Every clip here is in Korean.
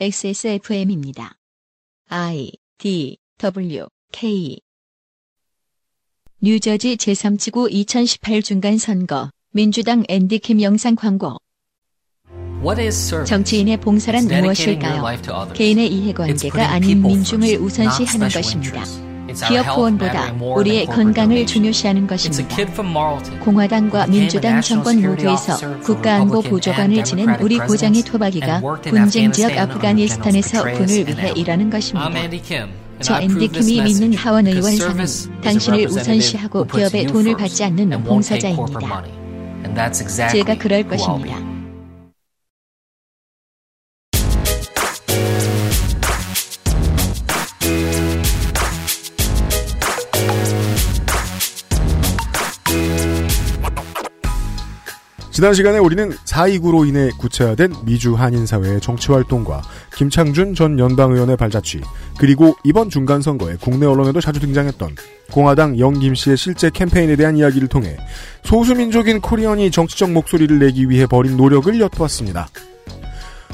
XSFM입니다. I D W K 뉴저지 제3지구 2018 중간 선거 민주당 앤디 킴 영상 광고 정치인의 봉사란 무엇일까요? 개인의 이해관계가 아닌 민중을 우선시하는 것입니다. 기업 후원보다 우리의 건강을 중요시하는 것입니다. 공화당과 민주당 정권 모두에서 국가안보 보좌관을 지낸 우리 고장의 토박이가 분쟁 지역 아프가니스탄에서 군을 위해 일하는 것입니다. 저 앤디 킴이 믿는 하원 의원 상은 당신을 우선시하고 기업의 돈을 받지 않는 봉사자입니다. 제가 그럴 것입니다. 지난 시간에 우리는 4.29로 인해 구체화된 미주 한인 사회의 정치 활동과 김창준 전 연방 의원의 발자취, 그리고 이번 중간 선거에 국내 언론에도 자주 등장했던 공화당 영김 씨의 실제 캠페인에 대한 이야기를 통해 소수민족인 코리언이 정치적 목소리를 내기 위해 벌인 노력을 엿보았습니다.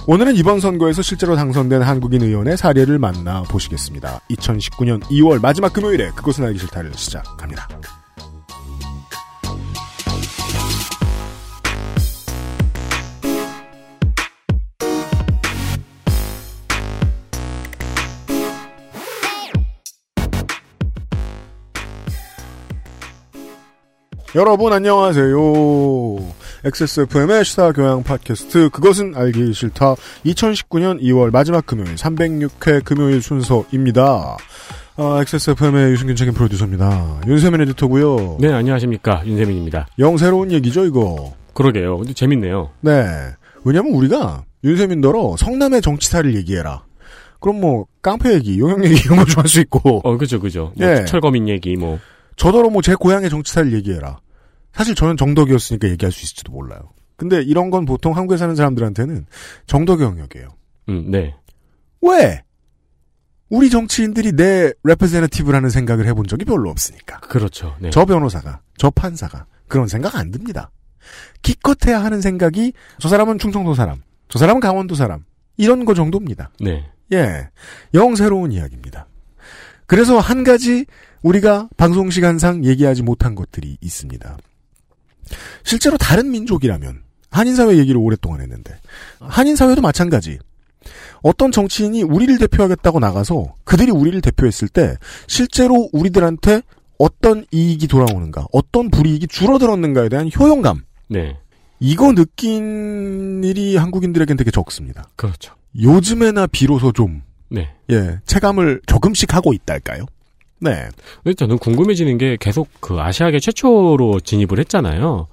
오늘은 이번 선거에서 실제로 당선된 한국인 의원의 사례를 만나 보시겠습니다. 2019년 2월 마지막 금요일에 그것은 알기 싫다를 시작합니다. 여러분 안녕하세요. XSFM의 시사교양 팟캐스트 그것은 알기 싫다 2019년 2월 마지막 금요일 306회 금요일 순서입니다. 아, XSFM의 유승균 책임 프로듀서입니다. 윤세민 에디터고요. 네, 안녕하십니까. 윤세민입니다. 영 새로운 얘기죠, 이거. 그러게요. 근데 재밌네요. 네. 왜냐면 우리가 윤세민더러 성남의 정치사를 얘기해라. 그럼 뭐 깡패 얘기, 용역 얘기 이런 거 좀 할 수 있고. 어, 그죠, 그죠. 뭐 예. 철거민 얘기, 뭐. 저더러 뭐 제 고향의 정치사를 얘기해라. 사실 저는 정덕이었으니까 얘기할 수 있을지도 몰라요. 근데 이런 건 보통 한국에 사는 사람들한테는 정덕의 영역이에요. 음, 네. 왜? 우리 정치인들이 내 representative라는 생각을 해본 적이 별로 없으니까. 그렇죠. 네. 저 변호사가, 저 판사가 그런 생각 안 듭니다. 기껏해야 하는 생각이 저 사람은 충청도 사람, 저 사람은 강원도 사람 이런 거 정도입니다. 네. 예, 영 새로운 이야기입니다. 그래서 한 가지 우리가 방송 시간상 얘기하지 못한 것들이 있습니다. 실제로 다른 민족이라면 한인사회 얘기를 오랫동안 했는데 한인사회도 마찬가지. 어떤 정치인이 우리를 대표하겠다고 나가서 그들이 우리를 대표했을 때 실제로 우리들한테 어떤 이익이 돌아오는가, 어떤 불이익이 줄어들었는가에 대한 효용감. 네. 이거 느낀 일이 한국인들에겐 되게 적습니다. 그렇죠. 요즘에나 비로소 좀, 네. 예, 체감을 조금씩 하고 있달까요? 네. 근데 저는 궁금해지는 게 계속 그 아시아계 최초로 진입을 했잖아요.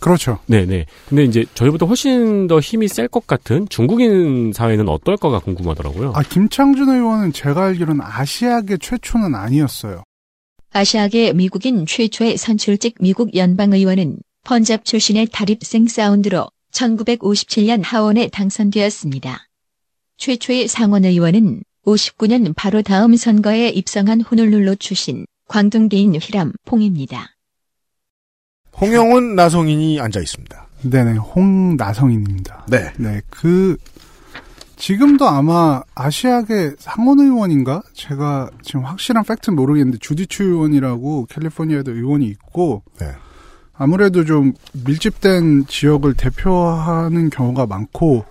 그렇죠. 네네. 근데 이제 저희보다 훨씬 더 힘이 셀 것 같은 중국인 사회는 어떨까가 궁금하더라고요. 아, 김창준 의원은 제가 알기로는 아시아계 최초는 아니었어요. 아시아계 미국인 최초의 선출직 미국 연방의원은 펀잡 출신의 다립생 사운드로 1957년 하원에 당선되었습니다. 최초의 상원의원은 59년 바로 다음 선거에 입성한 호놀룰루 출신 광둥대인 휘람 퐁입니다. 홍영훈 나성인이 앉아 있습니다. 네네, 홍나성인입니다. 네. 네, 그, 지금도 아마 아시아계 상원 의원인가? 제가 지금 확실한 팩트는 모르겠는데, 주디추 의원이라고 캘리포니아에도 의원이 있고, 네. 아무래도 좀 밀집된 지역을 대표하는 경우가 많고,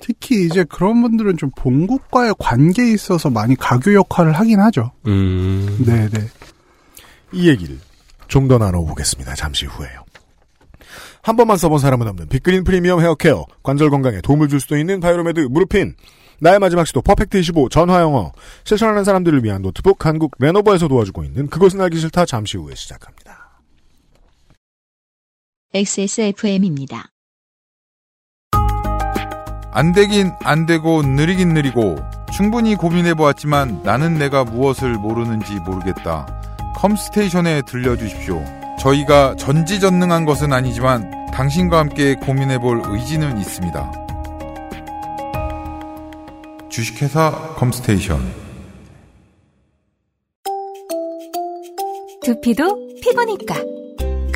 특히 이제 그런 분들은 좀 본국과의 관계에 있어서 많이 가교 역할을 하긴 하죠. 음. 네네. 이 얘기를 좀 더 나눠보겠습니다. 잠시 후에요. 한 번만 써본 사람은 없는 빅그린 프리미엄 헤어케어, 관절 건강에 도움을 줄 수도 있는 바이로메드 무르핀, 나의 마지막 시도 Perfect 25 전화영어, 실천하는 사람들을 위한 노트북 한국 레노버에서 도와주고 있는 그것은 알기 싫다 잠시 후에 시작합니다. XSFM입니다. 안 되긴 안 되고 느리긴 느리고 충분히 고민해 보았지만 나는 내가 무엇을 모르는지 모르겠다. 컴스테이션에 들려주십시오. 저희가 전지전능한 것은 아니지만 당신과 함께 고민해 볼 의지는 있습니다. 주식회사 컴스테이션 두피도 피부니까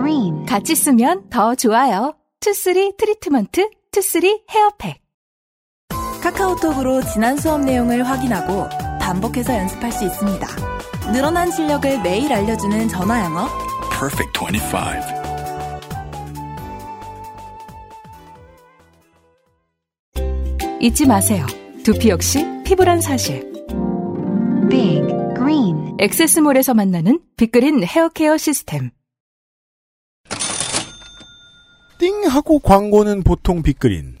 그린 같이 쓰면 더 좋아요. 투쓰리 트리트먼트 투쓰리 hair pack. 카카오톡으로 지난 수업 내용을 확인하고 반복해서 연습할 수 있습니다. 늘어난 실력을 매일 알려주는 전화 영어. Perfect 25. 잊지 마세요. 두피 역시 피부란 사실. Big Green 엑세스몰에서 만나는 빅그린 헤어케어 시스템. 띵 하고 광고는 보통 빅그린.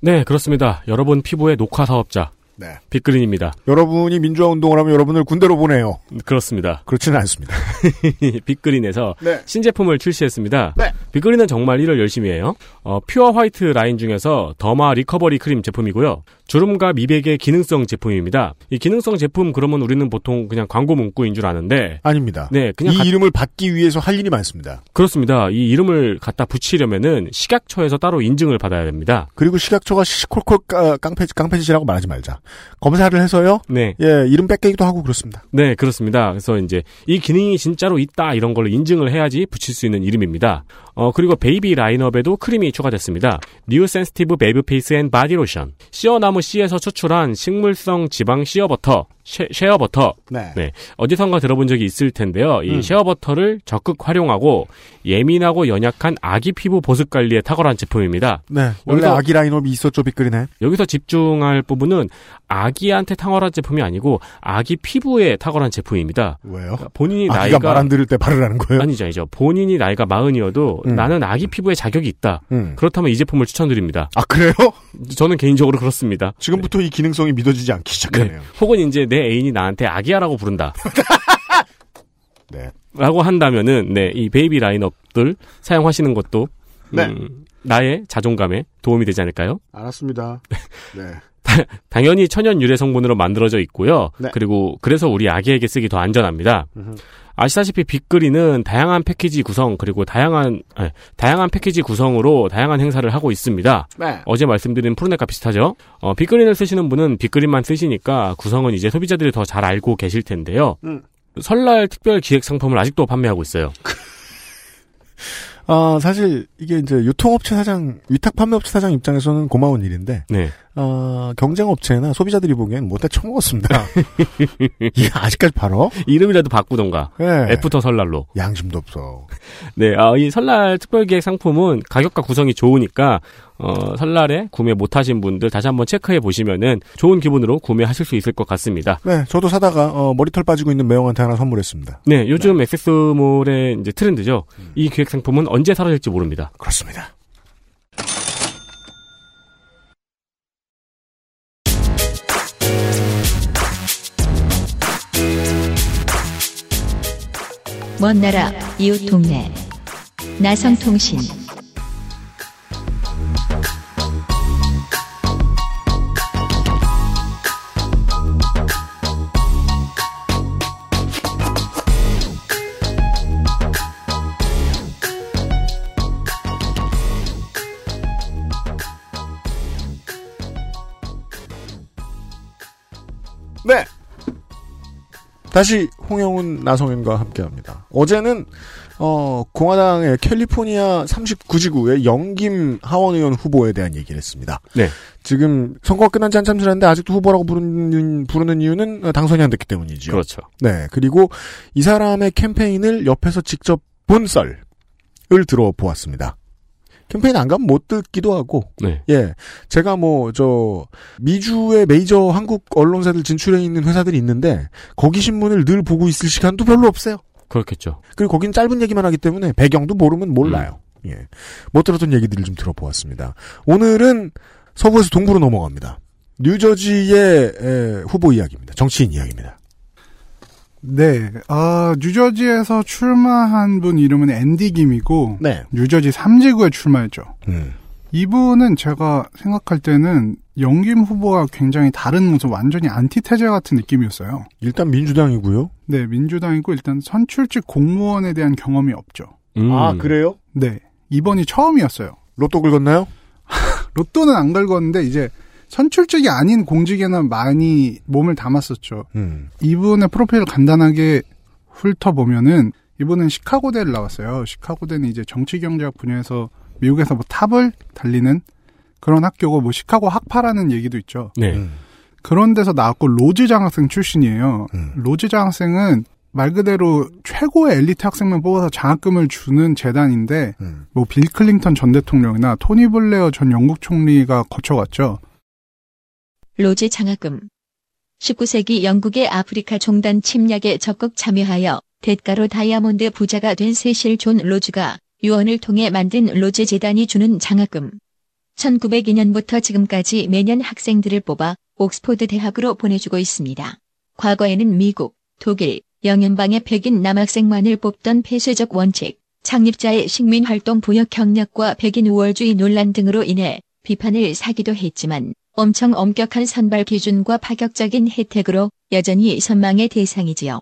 네, 그렇습니다. 여러분 피부의 녹화 사업자 네. 빅그린입니다. 여러분이 민주화 운동을 하면 여러분을 군대로 보내요. 그렇습니다. 그렇지는 않습니다. 빅그린에서 네. 신제품을 출시했습니다. 네. 빅그린은 정말 일을 열심히 해요. 어, pure white 라인 중에서 derma recovery 크림 제품이고요. 주름과 미백의 기능성 제품입니다. 이 기능성 제품 그러면 우리는 보통 그냥 광고 문구인 줄 아는데 아닙니다. 네, 그냥 이 가... 이름을 받기 위해서 할 일이 많습니다. 그렇습니다. 이 이름을 갖다 붙이려면은 식약처에서 따로 인증을 받아야 됩니다. 그리고 식약처가 시콜콜 깡패 깡패짓이라고 말하지 말자. 검사를 해서요. 네. 예, 이름 뺏기기도 하고 그렇습니다. 네, 그렇습니다. 그래서 이제 이 기능이 진짜로 있다 이런 걸로 인증을 해야지 붙일 수 있는 이름입니다. 어, 그리고 베이비 라인업에도 크림이 추가됐습니다. new sensitive baby face and body lotion. 시어나무 씨에서 추출한 식물성 지방 shea butter, 쉐, shea butter. 네. 네. 어디선가 들어본 적이 있을 텐데요. 이 음. shea butter를 적극 활용하고 예민하고 연약한 아기 피부 보습 관리에 탁월한 제품입니다. 네. 원래 아기 라인업이 있었죠, 빅그린에. 여기서 집중할 부분은 아기한테 탁월한 제품이 아니고 아기 피부에 탁월한 제품입니다. 왜요? 그러니까 본인이 나이가 마흔일 때 바르라는 거예요? 아니죠, 아니죠. 본인이 나이가 마흔이어도 음. 나는 아기 피부에 자격이 있다. 음. 그렇다면 이 제품을 추천드립니다. 아 그래요? 저는 개인적으로 그렇습니다. 지금부터 네. 이 기능성이 믿어지지 않기 시작하네요. 네. 혹은 이제 내 애인이 나한테 아기야라고 부른다. 네. 라고 한다면은 네, 이 베이비 라인업들 사용하시는 것도 네. 음, 나의 자존감에 도움이 되지 않을까요? 알았습니다. 네. 당연히 천연 유래 성분으로 만들어져 있고요. 네. 그리고 그래서 우리 아기에게 쓰기 더 안전합니다. 아시다시피 빅그리는 다양한 패키지 구성 그리고 다양한 아니, 다양한 패키지 구성으로 다양한 행사를 하고 있습니다. 네. 어제 말씀드린 푸른네가 비슷하죠. 어, 빅그린을 쓰시는 분은 빅그린만 쓰시니까 구성은 이제 소비자들이 더 잘 알고 계실 텐데요. 음. 설날 특별 기획 상품을 아직도 판매하고 있어요. 아, 사실 이게 이제 유통업체 사장, 위탁 판매업체 사장 입장에서는 고마운 일인데, 네. 어, 경쟁업체나 소비자들이 보기엔 못해 처먹었습니다. 이게 아직까지 팔어? 이름이라도 바꾸던가. 네. After 설날로. 양심도 없어. 네, 아, 이 설날 특별기획 상품은 가격과 구성이 좋으니까 어, 설날에 구매 못하신 분들 다시 한번 체크해 보시면은 좋은 기분으로 구매하실 수 있을 것 같습니다. 네, 저도 사다가 어, 머리털 빠지고 있는 매형한테 하나 선물했습니다. 네, 요즘 네. XS몰의 이제 트렌드죠. 음. 이 기획 상품은 언제 사라질지 모릅니다. 그렇습니다. 먼 나라, 이웃 동네. 나성통신. 네. 다시 홍영훈 나성현과 함께합니다. 어제는 어, 공화당의 캘리포니아 39지구의 영김 하원의원 후보에 대한 얘기를 했습니다. 네. 지금 선거가 끝난 지 한참 지났는데 아직도 후보라고 부르는, 부르는 이유는 당선이 안 됐기 때문이죠. 그렇죠. 네. 그리고 이 사람의 캠페인을 옆에서 직접 본 썰을 들어보았습니다. 캠페인 안 가면 못 듣기도 하고. 네. 예. 제가 뭐, 저, 미주의 메이저 한국 언론사들 진출해 있는 회사들이 있는데, 거기 신문을 늘 보고 있을 시간도 별로 없어요. 그렇겠죠. 그리고 거긴 짧은 얘기만 하기 때문에 배경도 모르면 몰라요. 음. 예. 못 들었던 얘기들을 좀 들어보았습니다. 오늘은 서부에서 동부로 넘어갑니다. 뉴저지의 에, 후보 이야기입니다. 정치인 이야기입니다. 네, 아, 뉴저지에서 출마한 분 이름은 앤디 김이고, 네. 뉴저지 3지구에 출마했죠. 음. 이분은 제가 생각할 때는 영김 후보와 굉장히 다른 모습, 완전히 안티테제 같은 느낌이었어요. 일단 민주당이고요. 네, 민주당이고 일단 선출직 공무원에 대한 경험이 없죠. 음. 아, 그래요? 네. 이번이 처음이었어요. 로또 긁었나요? 로또는 안 긁었는데 이제 선출직이 아닌 공직에는 많이 몸을 담았었죠. 음. 이분의 프로필을 간단하게 훑어보면은 이분은 시카고대를 나왔어요. 시카고대는 이제 정치경제학 분야에서 미국에서 뭐 탑을 달리는 그런 학교고 뭐 시카고 학파라는 얘기도 있죠. 네. 음. 그런 데서 나왔고 로즈 장학생 출신이에요. 음. 로즈 장학생은 말 그대로 최고의 엘리트 학생만 뽑아서 장학금을 주는 재단인데 음. 뭐 빌 클린턴 전 대통령이나 토니 블레어 전 영국 총리가 거쳐갔죠. 로즈 장학금 19세기 영국의 아프리카 종단 침략에 적극 참여하여 대가로 다이아몬드 부자가 된 세실 존 로즈가 유언을 통해 만든 로즈 재단이 주는 장학금. 1902년부터 지금까지 매년 학생들을 뽑아 옥스포드 대학으로 보내주고 있습니다. 과거에는 미국, 독일, 영연방의 백인 남학생만을 뽑던 폐쇄적 원칙, 창립자의 식민활동 부역 경력과 백인 우월주의 논란 등으로 인해 비판을 사기도 했지만 엄청 엄격한 선발 기준과 파격적인 혜택으로 여전히 선망의 대상이지요.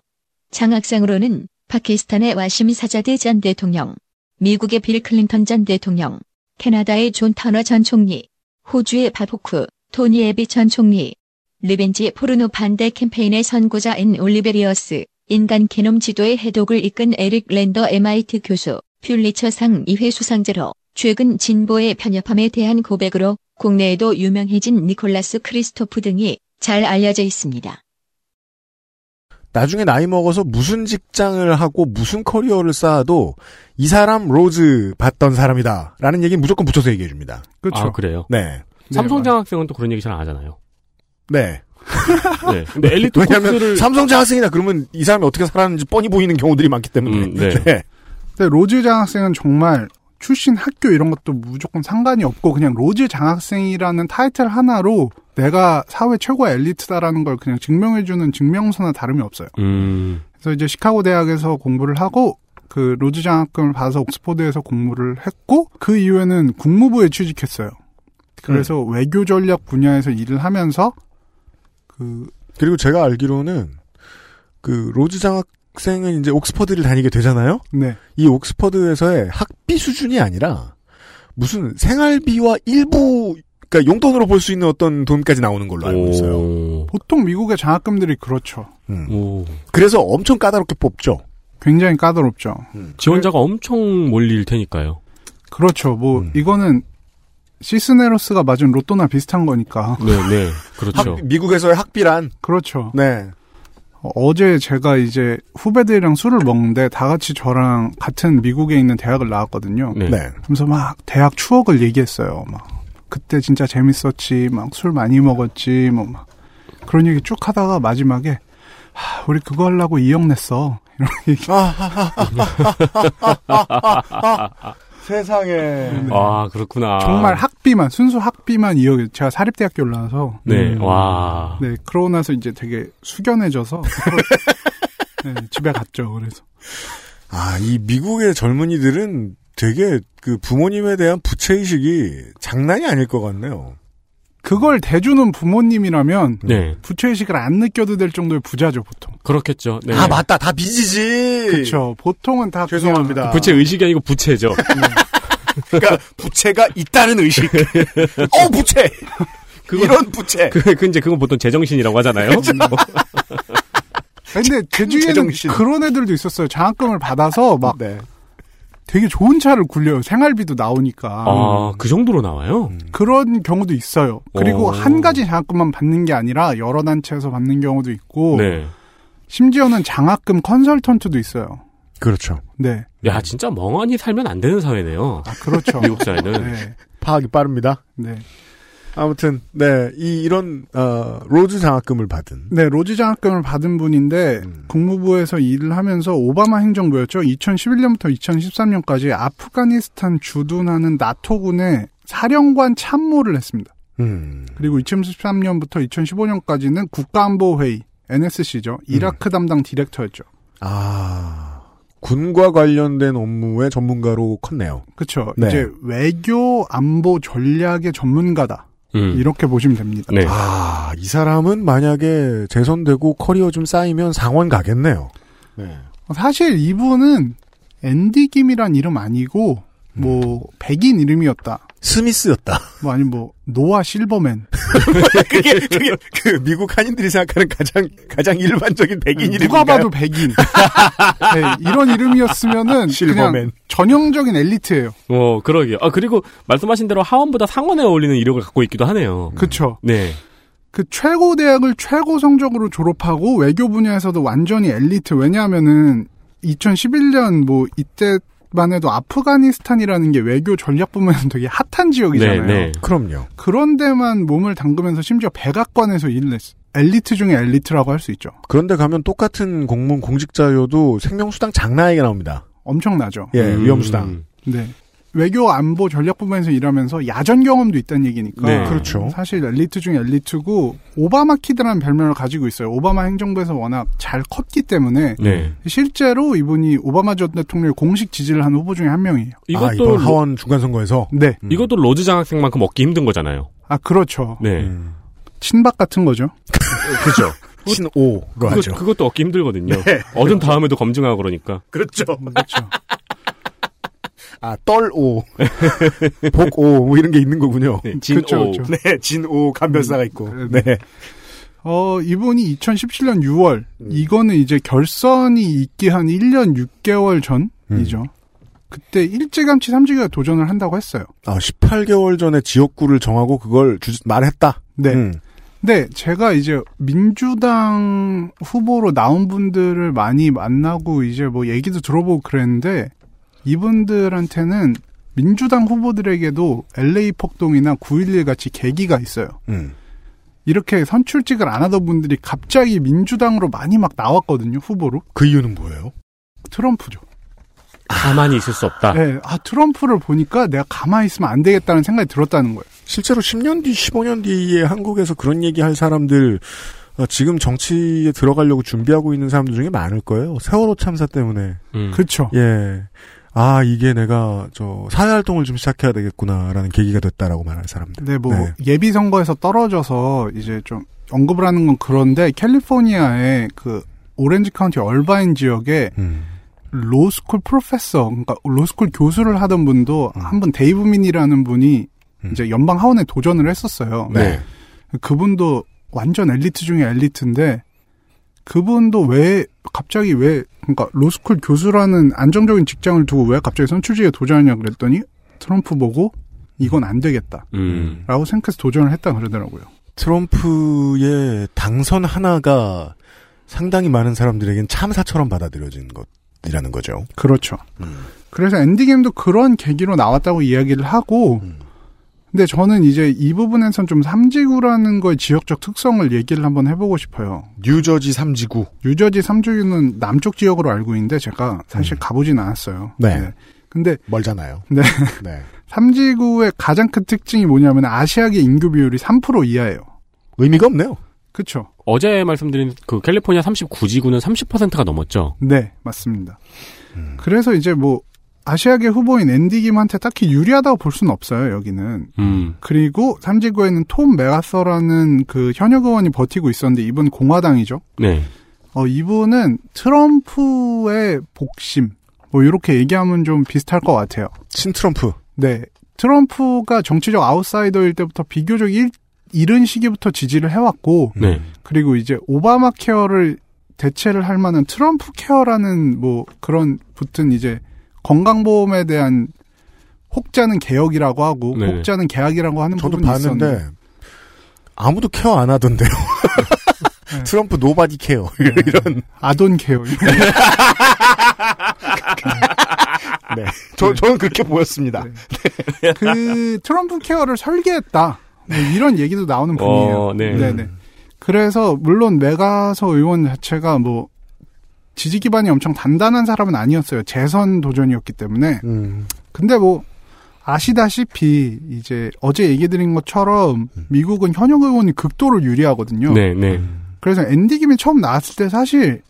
장학생으로는 파키스탄의 와심 사자드 전 대통령, 미국의 빌 클린턴 전 대통령, 캐나다의 존 터너 전 총리, 호주의 밥 호크, 토니 애벗 전 총리, revenge 포르노 반대 캠페인의 선구자인 올리베리어스, 인간 게놈 지도의 해독을 이끈 에릭 랜더 MIT 교수, 퓰리처상 2회 수상자로 최근 진보의 편협함에 대한 고백으로 국내에도 유명해진 니콜라스 크리스토프 등이 잘 알려져 있습니다. 나중에 나이 먹어서 무슨 직장을 하고 무슨 커리어를 쌓아도 이 사람 로즈 받던 사람이다. 라는 얘기는 무조건 붙여서 얘기해 줍니다. 그렇죠. 아, 그래요? 네. 삼성 장학생은 또 그런 얘기 잘 안 하잖아요. 네. 네. 근데 엘리트 왜냐하면 코스를 삼성 장학생이나 그러면 이 사람이 어떻게 살았는지 뻔히 보이는 경우들이 많기 때문에. 음, 네. 네. 근데 로즈 장학생은 정말 출신 학교 이런 것도 무조건 상관이 없고 그냥 로즈 장학생이라는 타이틀 하나로 내가 사회 최고 엘리트다라는 걸 그냥 증명해주는 증명서나 다름이 없어요. 음. 그래서 이제 시카고 대학에서 공부를 하고 그 로즈 장학금을 받아서 옥스포드에서 공부를 했고 그 이후에는 국무부에 취직했어요. 그래서 음. 외교 전략 분야에서 일을 하면서 그 그리고 제가 알기로는 그 로즈 장학 학생은 이제 옥스퍼드를 다니게 되잖아요. 네. 이 옥스퍼드에서의 학비 수준이 아니라 무슨 생활비와 일부 그러니까 용돈으로 볼 수 있는 어떤 돈까지 나오는 걸로 알고 있어요. 보통 미국의 장학금들이 그렇죠. 음. 그래서 엄청 까다롭게 뽑죠. 굉장히 까다롭죠. 음. 지원자가 그래... 엄청 몰릴 테니까요. 그렇죠. 뭐 음. 이거는 시스네로스가 맞은 로또나 비슷한 거니까. 네, 네. 그렇죠. 학, 미국에서의 학비란 그렇죠. 네. 어제 제가 이제 후배들이랑 술을 먹는데 다 같이 저랑 같은 미국에 있는 대학을 나왔거든요. 네. 네. 그래서 막 대학 추억을 얘기했어요. 막 그때 진짜 재밌었지. 막 술 많이 먹었지. 뭐 막 그런 얘기 쭉 하다가 마지막에 하, 우리 그거 하려고 2억 냈어. 이런 얘기. 세상에. 네. 아, 그렇구나. 정말 학비만, 순수 학비만 2억, 제가 사립대학교를 나와서. 네, 음, 와. 네, 그러고 나서 이제 되게 숙연해져서. 네, 집에 갔죠, 그래서. 아, 이 미국의 젊은이들은 되게 그 부모님에 대한 부채의식이 장난이 아닐 것 같네요. 그걸 대주는 부모님이라면 네. 부채의식을 안 느껴도 될 정도의 부자죠 보통. 그렇겠죠. 네. 아 맞다 다 빚이지. 그렇죠. 보통은 다 죄송합니다. 그 부채 의식이 아니고 부채죠. 네. 그러니까 부채가 있다는 의식. 어 부채. 그건, 이런 부채. 그, 그 이제 그건 보통 제정신이라고 하잖아요. 그렇죠. 근데 제 주위에는 그런 애들도 있었어요. 장학금을 받아서 막 네. 되게 좋은 차를 굴려요. 생활비도 나오니까. 아, 그 정도로 나와요? 음. 그런 경우도 있어요. 그리고 오. 한 가지 장학금만 받는 게 아니라 여러 단체에서 받는 경우도 있고. 네. 심지어는 장학금 컨설턴트도 있어요. 그렇죠. 네. 야, 진짜 멍하니 살면 안 되는 사회네요. 아, 그렇죠. 미국 사회는. 네. 파악이 빠릅니다. 네. 아무튼 네, 이 이런 어, 로즈 장학금을 받은 네, 로즈 장학금을 받은 분인데 음. 국무부에서 일을 하면서 오바마 행정부였죠. 2011년부터 2013년까지 아프가니스탄 주둔하는 나토군의 사령관 참모를 했습니다. 음. 그리고 2013년부터 2015년까지는 국가안보회의 NSC죠. 이라크 음. 담당 디렉터였죠. 아. 군과 관련된 업무의 전문가로 컸네요. 그렇죠. 네. 이제 외교 안보 전략의 전문가다. 음. 이렇게 보시면 됩니다. 네. 아, 이 사람은 만약에 재선되고 커리어 좀 쌓이면 상원 가겠네요. 네. 사실 이분은 앤디 김이란 이름 아니고 뭐 음. 백인 이름이었다. 스미스였다. 뭐 아니 뭐 노아 실버맨. 그게 그게 그 미국 한인들이 생각하는 가장 가장 일반적인 백인 이름. 누가 봐도 백인. 네, 이런 이름이었으면은 실버맨. 그냥 전형적인 엘리트예요. 어 그러게요. 아 그리고 말씀하신 대로 하원보다 상원에 어울리는 이력을 갖고 있기도 하네요. 그렇죠. 네. 그 최고 대학을 최고 성적으로 졸업하고 외교 분야에서도 완전히 엘리트. 왜냐하면은 2011년 뭐 이때 만 해도 아프가니스탄이라는 게 외교 전략 부문에서 되게 핫한 지역이잖아요. 네, 네. 그럼요. 그런 데만 몸을 담그면서 심지어 백악관에서 일을 했어. 엘리트 중에 엘리트라고 할 수 있죠. 그런데 가면 똑같은 공무원 공직자여도 생명수당 장난하게 나옵니다. 엄청나죠. 예, 음. 위험수당. 네. 외교 안보 전략 부문에서 일하면서 야전 경험도 있다는 얘기니까. 네. 그렇죠. 사실 엘리트 중에 엘리트고 오바마 kid라는 별명을 가지고 있어요. 오바마 행정부에서 워낙 잘 컸기 때문에 네. 실제로 이분이 오바마 전 대통령의 공식 지지를 한 후보 중에 한 명이에요. 이것도 아, 하원 중간 선거에서. 네. 음. 이것도 로즈 장학생만큼 얻기 힘든 거잖아요. 아 그렇죠. 네. 음. 친박 같은 거죠. 그죠. 친오로 하죠. 그것도 얻기 힘들거든요. 네. 얻은 다음에도 검증하고 그러니까. 그렇죠. 그렇죠. 아, 떨오, 복오, 뭐 이런 게 있는 거군요. 네, 진오. 그쵸, 그쵸. 네, 진오, 간별사가 있고. 음, 네. 어, 이분이 2017년 6월, 음. 이거는 이제 결선이 있기 한 1년 6개월 전이죠. 음. 그때 일제감치 3지가 도전을 한다고 했어요. 아, 18개월 전에 지역구를 정하고 그걸 주, 말했다? 네. 음. 네, 제가 이제 민주당 후보로 나온 분들을 많이 만나고 이제 뭐 얘기도 들어보고 그랬는데 이분들한테는 민주당 후보들에게도 LA 폭동이나 9.11 같이 계기가 있어요. 음. 이렇게 선출직을 안 하던 분들이 갑자기 민주당으로 많이 막 나왔거든요, 후보로. 그 이유는 뭐예요? 트럼프죠. 가만히 있을 수 없다. 네, 아 트럼프를 보니까 내가 가만히 있으면 안 되겠다는 생각이 들었다는 거예요. 실제로 10년 뒤, 15년 뒤에 한국에서 그런 얘기 할 사람들 어, 지금 정치에 들어가려고 준비하고 있는 사람들 중에 많을 거예요. 세월호 참사 때문에. 음. 그렇죠. 예. 아, 이게 내가 저 사회 활동을 좀 시작해야 되겠구나라는 계기가 됐다라고 말할 사람들. 네, 뭐 네. 예비 선거에서 떨어져서 이제 좀 언급을 하는 건 그런데 캘리포니아의 그 오렌지 카운티 얼바인 지역에 음. 로스쿨 professor, 그러니까 로스쿨 교수를 하던 분도 음. 한분 데이브 민이라는 분이 음. 이제 연방 하원에 도전을 했었어요. 네. 그분도 완전 엘리트 중에 엘리트인데 그분도 왜 갑자기 왜 그러니까 로스쿨 교수라는 안정적인 직장을 두고 왜 갑자기 선출직에 도전하냐 그랬더니 트럼프 보고 이건 안 되겠다. 음. 라고 생각해서 도전을 했다 그러더라고요. 트럼프의 당선 하나가 상당히 많은 사람들에겐 참사처럼 받아들여진 것이라는 거죠. 그렇죠. 음. 그래서 엔디게임도 그런 계기로 나왔다고 이야기를 하고 음. 근데 저는 이제 이 부분에선 좀 삼지구라는 거의 지역적 특성을 얘기를 한번 해보고 싶어요. 뉴저지 삼지구. 뉴저지 삼지구는 남쪽 지역으로 알고 있는데 제가 사실 음. 가보진 않았어요. 네. 네. 근데 멀잖아요. 네. 네. 삼지구의 가장 큰 특징이 뭐냐면 아시아계 인구 비율이 3% 이하예요. 의미가 없네요. 그렇죠. 어제 말씀드린 그 캘리포니아 39지구는 30%가 넘었죠. 네, 맞습니다. 음. 그래서 이제 뭐 아시아계 후보인 앤디 김한테 딱히 유리하다고 볼 수는 없어요, 여기는. 음. 그리고 삼지구에는 톰 메가서라는 그 현역 의원이 버티고 있었는데 이분 공화당이죠. 네. 어, 이분은 트럼프의 복심, 뭐 이렇게 얘기하면 좀 비슷할 것 같아요. 친트럼프. 네. 트럼프가 정치적 아웃사이더일 때부터 비교적 일, 이른 시기부터 지지를 해왔고, 네. 그리고 이제 오바마 케어를 대체를 할 만한 트럼프 케어라는 뭐 그런 붙은 이제 건강보험에 대한 혹자는 개혁이라고 하고 네. 혹자는 계약이라고 하는 저도 부분이 봤는데 있었는데 아무도 care 안 하던데요. 네. 트럼프 nobody care 네. 이런 I don't care. 네, 저 저는 그렇게 보였습니다. 네. 그 트럼프 케어를 설계했다. 뭐 이런 얘기도 나오는 분이에요. 어, 네. 네네. 그래서 물론 맥아더 의원 자체가 뭐 지지 기반이 엄청 단단한 사람은 아니었어요. 재선 도전이었기 때문에. 음. 근데 뭐 아시다시피 이제 어제 얘기 드린 것처럼 미국은 현역 의원이 극도로 유리하거든요. 네, 네. 그래서 앤디 김이 처음 나왔을 때 사실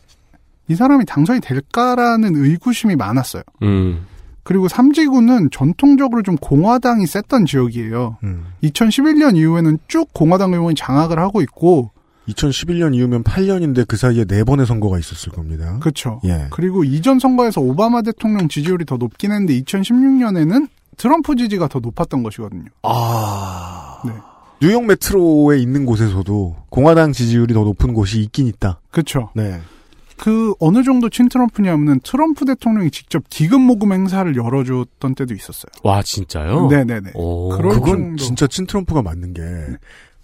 이 사람이 당선이 될까라는 의구심이 많았어요. 음. 그리고 삼지구는 전통적으로 좀 공화당이 셌던 지역이에요. 음. 2011년 이후에는 쭉 공화당 의원이 장악을 하고 있고 2011년 이후면 8년인데 그 사이에 네 번의 선거가 있었을 겁니다. 그렇죠. 예. 그리고 이전 선거에서 오바마 대통령 지지율이 더 높긴 했는데 2016년에는 트럼프 지지가 더 높았던 것이거든요. 아. 네. 뉴욕 메트로에 있는 곳에서도 공화당 지지율이 더 높은 곳이 있긴 있다. 그렇죠. 네. 그 어느 정도 친트럼프냐면은 트럼프 대통령이 직접 기금 모금 행사를 열어줬던 때도 있었어요. 와 진짜요? 네네네. 그런 그건 정도. 진짜 친트럼프가 맞는 게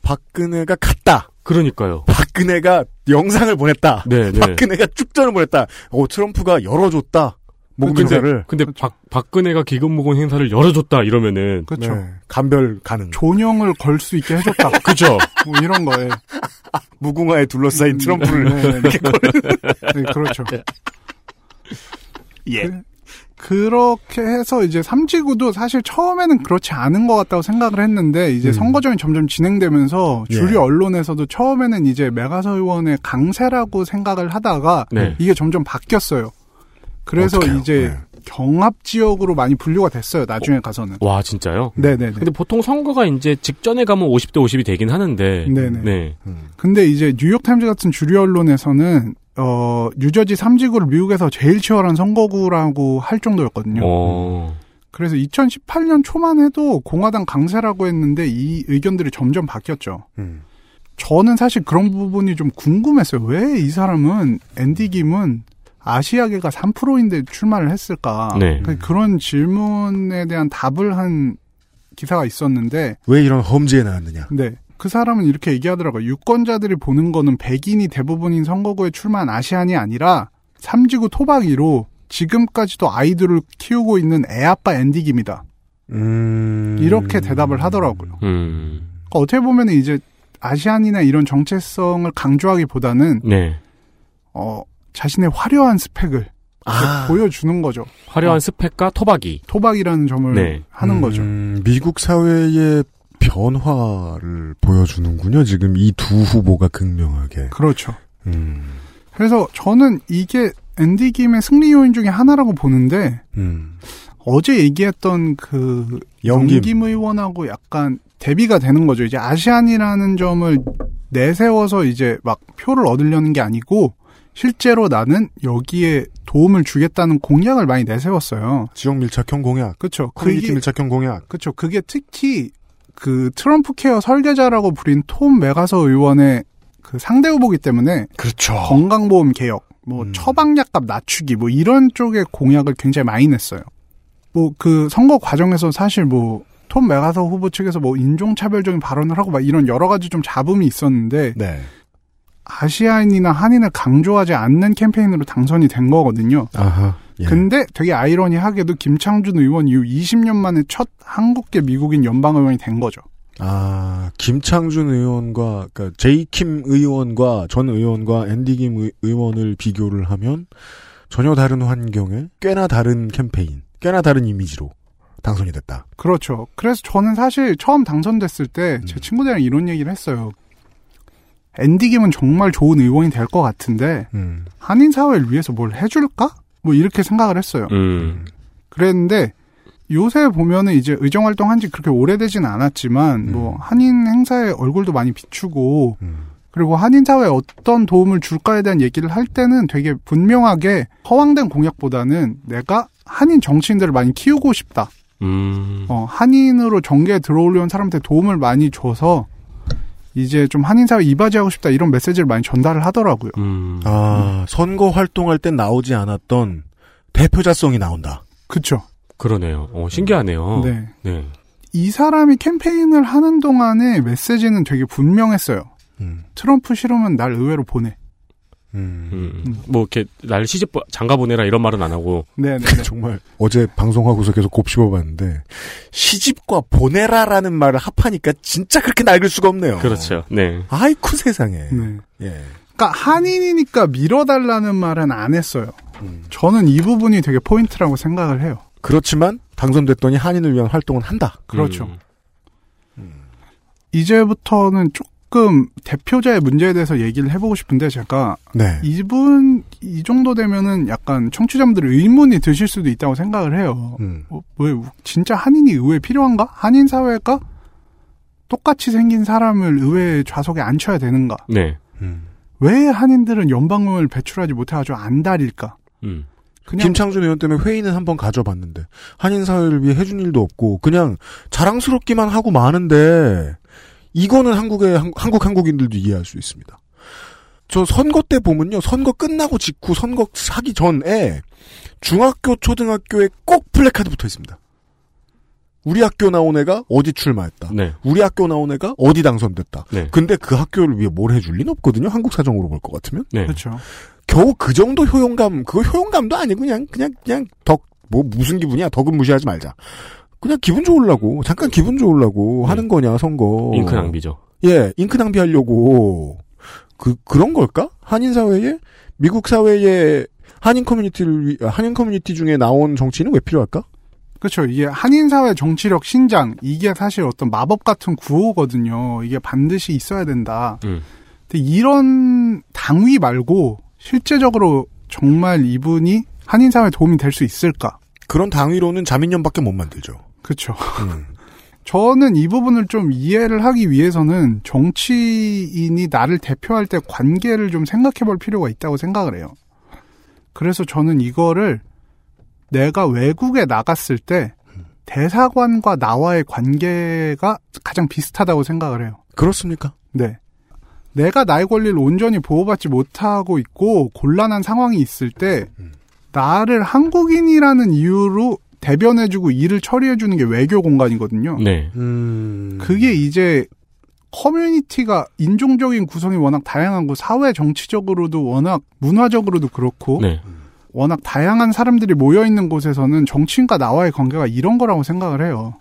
박근혜가 갔다. 그러니까요. 박근혜가 영상을 보냈다. 네, 네. 박근혜가 축전을 보냈다. 어 트럼프가 열어줬다. 모금 근데, 행사를. 근데 그렇죠. 박, 박근혜가 기금 모금 행사를 열어줬다 이러면은 그렇죠. 네, 간별 가능. 존영을 걸 수 있게 해줬다. 그죠. 뭐 이런 거에 무궁화에 둘러싸인 음, 트럼프를 네, 네, 네. 네 그렇죠. 예. 그, 그렇게 해서 이제 삼지구도 사실 처음에는 그렇지 않은 것 같다고 생각을 했는데 이제 음. 선거전이 점점 진행되면서 주류 예. 언론에서도 처음에는 이제 메가서 의원의 강세라고 생각을 하다가 네. 이게 점점 바뀌었어요. 그래서 어떡해요? 이제 네. 경합 지역으로 많이 분류가 됐어요. 나중에 가서는. 와 진짜요? 네네. 근데 보통 선거가 이제 직전에 가면 50대 50이 되긴 하는데. 네네. 네. 음. 근데 이제 뉴욕 타임즈 같은 주류 언론에서는 어 뉴저지 3지구를 미국에서 제일 치열한 선거구라고 할 정도였거든요. 오. 그래서 2018년 초만 해도 공화당 강세라고 했는데 이 의견들이 점점 바뀌었죠. 음. 저는 사실 그런 부분이 좀 궁금했어요. 왜 이 사람은 앤디 김은 아시아계가 3%인데 출마를 했을까? 네. 그 그런 질문에 대한 답을 한 기사가 있었는데 왜 이런 험지에 나왔느냐? 네. 그 사람은 이렇게 얘기하더라고요. 유권자들이 보는 거는 백인이 대부분인 선거구에 출마한 아시안이 아니라 삼지구 토박이로 지금까지도 아이들을 키우고 있는 애아빠 엔디김이다. 음... 이렇게 대답을 하더라고요. 음... 그러니까 어떻게 보면 이제 아시안이나 이런 정체성을 강조하기보다는 네. 어, 자신의 화려한 스펙을 아. 보여주는 거죠. 화려한 어. 스펙과 토박이. 토박이라는 점을 네. 하는 음, 거죠. 미국 사회의 변화를 보여주는군요. 지금 이 두 후보가 극명하게. 그렇죠. 음. 그래서 저는 이게 앤디 김의 승리 요인 중에 하나라고 보는데 음. 어제 얘기했던 그 영김. 영김 의원하고 약간 대비가 되는 거죠. 이제 아시안이라는 점을 내세워서 이제 막 표를 얻으려는 게 아니고 실제로 나는 여기에 도움을 주겠다는 공약을 많이 내세웠어요. 지역 밀착형 공약. 그렇죠. 커뮤니티 밀착형 공약. 그렇죠. 그게 특히 그 트럼프 케어 설계자라고 불린 톰 맥아서 의원의 그 상대 후보기 때문에 그렇죠. 건강보험 개혁, 뭐 음. 처방약값 낮추기 뭐 이런 쪽의 공약을 굉장히 많이 냈어요. 뭐 그 선거 과정에서 사실 뭐 톰 맥아서 후보 측에서 뭐 인종차별적인 발언을 하고 막 이런 여러 가지 좀 잡음이 있었는데 네. 아시아인이나 한인을 강조하지 않는 캠페인으로 당선이 된 거거든요. 아하, 예. 근데 되게 아이러니하게도 김창준 의원 이후 20년 만에 첫 한국계 미국인 연방 의원이 된 거죠. 아, 김창준 의원과, 그니까, 제이킴 의원과 전 의원과 앤디 김 의원을 비교를 하면 전혀 다른 환경에 꽤나 다른 캠페인, 꽤나 다른 이미지로 당선이 됐다. 그렇죠. 그래서 저는 사실 처음 당선됐을 때제 음. 친구들이랑 이런 얘기를 했어요. 앤디 김은 정말 좋은 의원이 될 것 같은데 음. 한인 사회를 위해서 뭘 해줄까? 뭐 이렇게 생각을 했어요. 음. 그랬는데 요새 보면은 이제 의정 활동한 지 그렇게 오래되진 않았지만 음. 뭐 한인 행사에 얼굴도 많이 비추고 음. 그리고 한인 사회에 어떤 도움을 줄까에 대한 얘기를 할 때는 되게 분명하게 허황된 공약보다는 내가 한인 정치인들을 많이 키우고 싶다. 음. 어, 한인으로 정계에 들어오려는 사람한테 도움을 많이 줘서 이제 좀 한인사회 이바지하고 싶다 이런 메시지를 많이 전달을 하더라고요. 음. 아, 선거 활동할 땐 나오지 않았던 대표자성이 나온다. 그쵸. 그러네요. 어, 신기하네요. 네. 네. 이 사람이 캠페인을 하는 동안에 메시지는 되게 분명했어요. 음. 트럼프 싫으면 날 의외로 보내. 음. 음. 뭐 이렇게 날 시집 장가 보내라 이런 말은 안 하고. 네, 네. 네. 정말 어제 방송하고서 계속 곱씹어봤는데 시집과 보내라라는 말을 합하니까 진짜 그렇게 낡을 수가 없네요. 그렇죠. 네. 아이쿠 세상에. 네. 예. 그러니까 한인이니까 밀어달라는 말은 안 했어요. 음. 저는 이 부분이 되게 포인트라고 생각을 해요. 그렇지만 당선됐더니 한인을 위한 활동은 한다. 그렇죠. 음. 음. 이제부터는 쭉 조금 대표자의 문제에 대해서 얘기를 해보고 싶은데 제가 네. 이분 이 정도 되면은 약간 청취자분들 의문이 드실 수도 있다고 생각을 해요. 음. 어, 왜 진짜 한인이 의회 필요한가? 한인 사회가 똑같이 생긴 사람을 의회 좌석에 앉혀야 되는가? 네. 음. 왜 한인들은 연방을 배출하지 못해가지고 안달일까? 음. 김창준 의원 때문에 회의는 한번 가져봤는데 한인 사회를 위해 해준 일도 없고 그냥 자랑스럽기만 하고 마는데 이거는 한국의 한국 한국인들도 이해할 수 있습니다. 저 선거 때 보면요 선거 끝나고 직후 선거 하기 전에 중학교 초등학교에 꼭 플래카드 붙어 있습니다. 우리 학교 나온 애가 어디 출마했다. 네. 우리 학교 나온 애가 어디 당선됐다. 네. 근데 그 학교를 위해 뭘 해줄 리는 없거든요. 한국 사정으로 볼 것 같으면. 네. 그렇죠. 겨우 그 정도 효용감, 그거 효용감도 아니고 그냥 그냥 그냥 덕 뭐 무슨 기분이야? 덕은 무시하지 말자. 그냥 기분 좋으려고 잠깐 기분 좋으려고 네. 하는 거냐 선거. 잉크 낭비죠. 예, 잉크 낭비하려고 그 그런 걸까? 한인 사회에 미국 사회에 한인 커뮤니티를 한인 커뮤니티 중에 나온 정치인은 왜 필요할까? 그렇죠. 이게 한인 사회 정치력 신장 이게 사실 어떤 마법 같은 구호거든요. 이게 반드시 있어야 된다. 음. 근데 이런 당위 말고 실제적으로 정말 이분이 한인 사회에 도움이 될 수 있을까? 그런 당위로는 자민련밖에 못 만들죠. 그렇죠. 음. 저는 이 부분을 좀 이해를 하기 위해서는 정치인이 나를 대표할 때 관계를 좀 생각해 볼 필요가 있다고 생각을 해요. 그래서 저는 이거를 내가 외국에 나갔을 때 대사관과 나와의 관계가 가장 비슷하다고 생각을 해요. 그렇습니까? 네. 내가 나의 권리를 온전히 보호받지 못하고 있고 곤란한 상황이 있을 때 나를 한국인이라는 이유로 대변해주고 일을 처리해주는 게 외교 공간이거든요. 네. 음... 그게 이제 커뮤니티가 인종적인 구성이 워낙 다양하고 사회 정치적으로도 워낙 문화적으로도 그렇고 네. 워낙 다양한 사람들이 모여 있는 곳에서는 정치인과 나와의 관계가 이런 거라고 생각을 해요.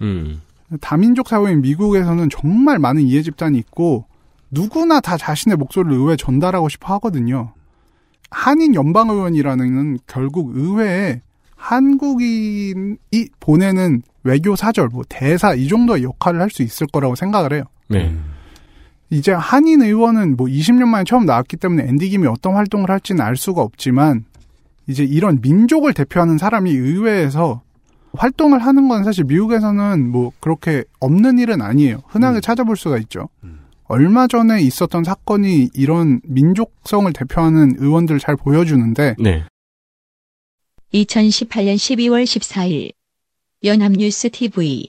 음. 다민족 사회인 미국에서는 정말 많은 이해 집단이 있고 누구나 다 자신의 목소리를 의회에 전달하고 싶어 하거든요. 한인 연방 의원이라는 결국 의회에 한국인이 보내는 외교 사절, 뭐 대사 이 정도의 역할을 할 수 있을 거라고 생각을 해요. 네. 이제 한인 의원은 뭐 20년 만에 처음 나왔기 때문에 앤디 김이 어떤 활동을 할지는 알 수가 없지만 이제 이런 민족을 대표하는 사람이 의회에서 활동을 하는 건 사실 미국에서는 뭐 그렇게 없는 일은 아니에요. 흔하게 음. 찾아볼 수가 있죠. 음. 얼마 전에 있었던 사건이 이런 민족성을 대표하는 의원들을 잘 보여주는데 네. 2018년 12월 14일 연합뉴스 TV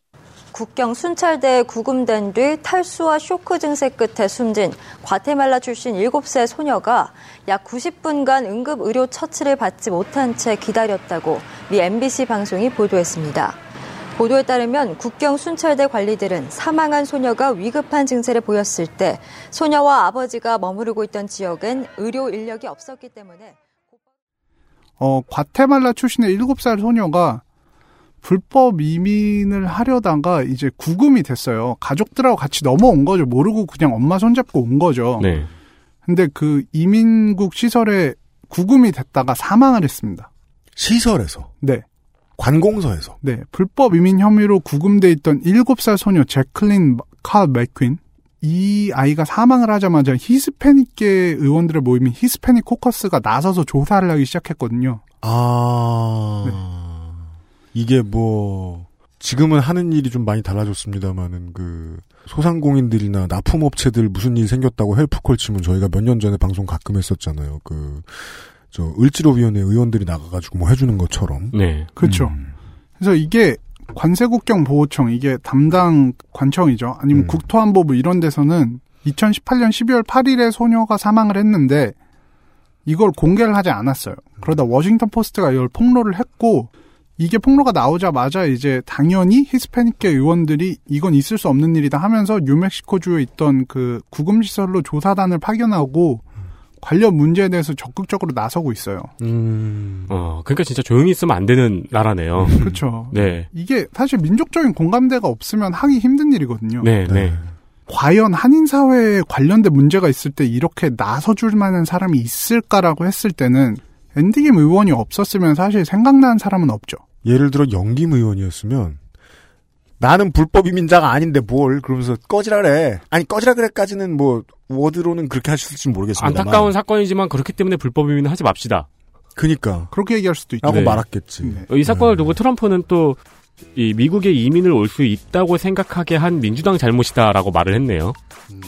국경 순찰대에 구금된 뒤 탈수와 쇼크 증세 끝에 숨진 과테말라 출신 7세 소녀가 약 90분간 응급 의료 처치를 받지 못한 채 기다렸다고 미 MBC 방송이 보도했습니다. 보도에 따르면 국경 순찰대 관리들은 사망한 소녀가 위급한 증세를 보였을 때 소녀와 아버지가 머무르고 있던 지역엔 의료 인력이 없었기 때문에 어, 과테말라 출신의 7살 소녀가 불법 이민을 하려다가 이제 구금이 됐어요. 가족들하고 같이 넘어온 거죠. 모르고 그냥 엄마 손잡고 온 거죠. 네. 근데 그 이민국 시설에 구금이 됐다가 사망을 했습니다. 시설에서? 네. 관공서에서? 네. 불법 이민 혐의로 구금돼 있던 7살 소녀 제클린 칼 맥퀸. 이 아이가 사망을 하자마자 히스패닉계 의원들의 모임인 히스패닉 코커스가 나서서 조사를 하기 시작했거든요. 아. 네. 이게 뭐 지금은 하는 일이 좀 많이 달라졌습니다만은 그 소상공인들이나 납품업체들 무슨 일 생겼다고 help call 치면 저희가 몇 년 전에 방송 가끔 했었잖아요. 그 저 을지로위원회 의원들이 나가가지고 뭐 해주는 것처럼. 네. 그렇죠. 음. 그래서 이게 관세국경 보호청 이게 담당 관청이죠. 아니면 음. 국토안보부 이런 데서는 2018년 12월 8일에 소녀가 사망을 했는데 이걸 공개를 하지 않았어요. 그러다 워싱턴 포스트가 이걸 폭로를 했고 이게 폭로가 나오자마자 이제 당연히 히스패닉계 의원들이 이건 있을 수 없는 일이다 하면서 뉴멕시코주에 있던 그 구금시설로 조사단을 파견하고 관련 문제에 대해서 적극적으로 나서고 있어요. 음. 어, 그러니까 진짜 조용히 있으면 안 되는 나라네요. 그렇죠. 네. 이게 사실 민족적인 공감대가 없으면 하기 힘든 일이거든요. 네, 네. 네. 과연 한인 사회에 관련된 문제가 있을 때 이렇게 나서줄 만한 사람이 있을까라고 했을 때는 앤디김 의원이 없었으면 사실 생각나는 사람은 없죠. 예를 들어 영김 의원이었으면 나는 불법 이민자가 아닌데 뭘 그러면서 꺼지라 그래. 아니 꺼지라 그래까지는 뭐 워드로는 그렇게 하실지 모르겠습니다. 안타까운 사건이지만 그렇기 때문에 불법 이민을 하지 맙시다. 그니까 그렇게 얘기할 수도 있죠. 라고 네. 말았겠지. 네. 이 사건을 두고 트럼프는 또 이 미국에 이민을 올 수 있다고 생각하게 한 민주당 잘못이다라고 말을 했네요. 음.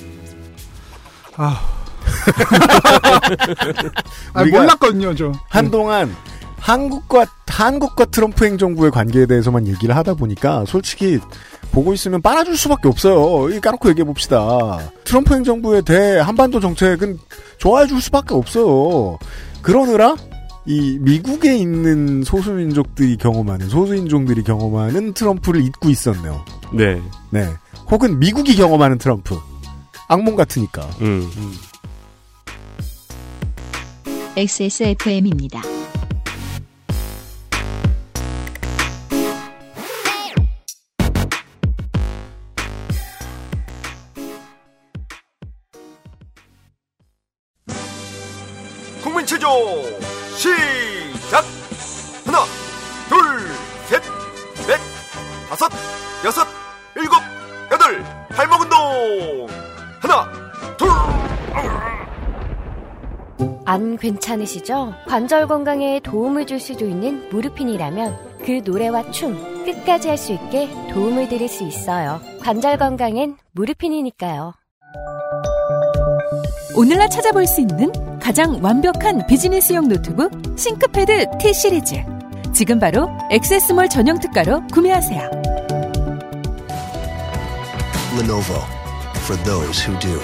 아. 아 몰랐거든요, 저. 한동안 한국과 한국과 트럼프 행정부의 관계에 대해서만 얘기를 하다 보니까 솔직히 보고 있으면 빨아줄 수밖에 없어요. 이 까놓고 얘기해 봅시다. 트럼프 행정부에 대해 한반도 정책은 좋아해 줄 수밖에 없어요. 그러느라 이 미국에 있는 소수민족들이 경험하는 소수인종들이 경험하는 트럼프를 잊고 있었네요. 네. 네. 혹은 미국이 경험하는 트럼프. 악몽 같으니까. 음. 음. XSFM입니다. 여섯 일곱 여덟 발목 운동 하나 둘 안 괜찮으시죠? 관절 건강에 도움을 줄 수도 있는 무르핀이라면 그 노래와 춤 끝까지 할 수 있게 도움을 드릴 수 있어요. 관절 건강엔 무르핀이니까요. 오늘날 찾아볼 수 있는 가장 완벽한 비즈니스용 노트북 싱크패드 T 시리즈. 지금 바로 액세스몰 전용 특가로 구매하세요. Lenovo for those who do.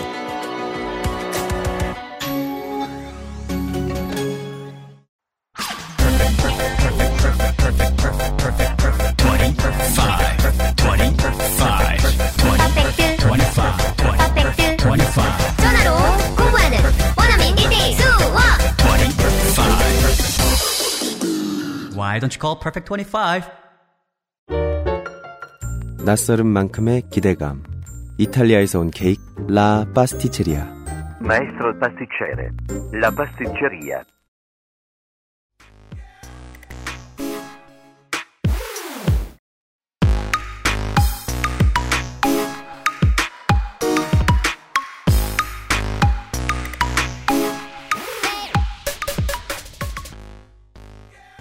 Why don't you call Perfect 25? 낯설은 만큼의 기대감. 이탈리아에서 온 케이크 라 파스티체리아. Maestro pasticcere. La pasticceria.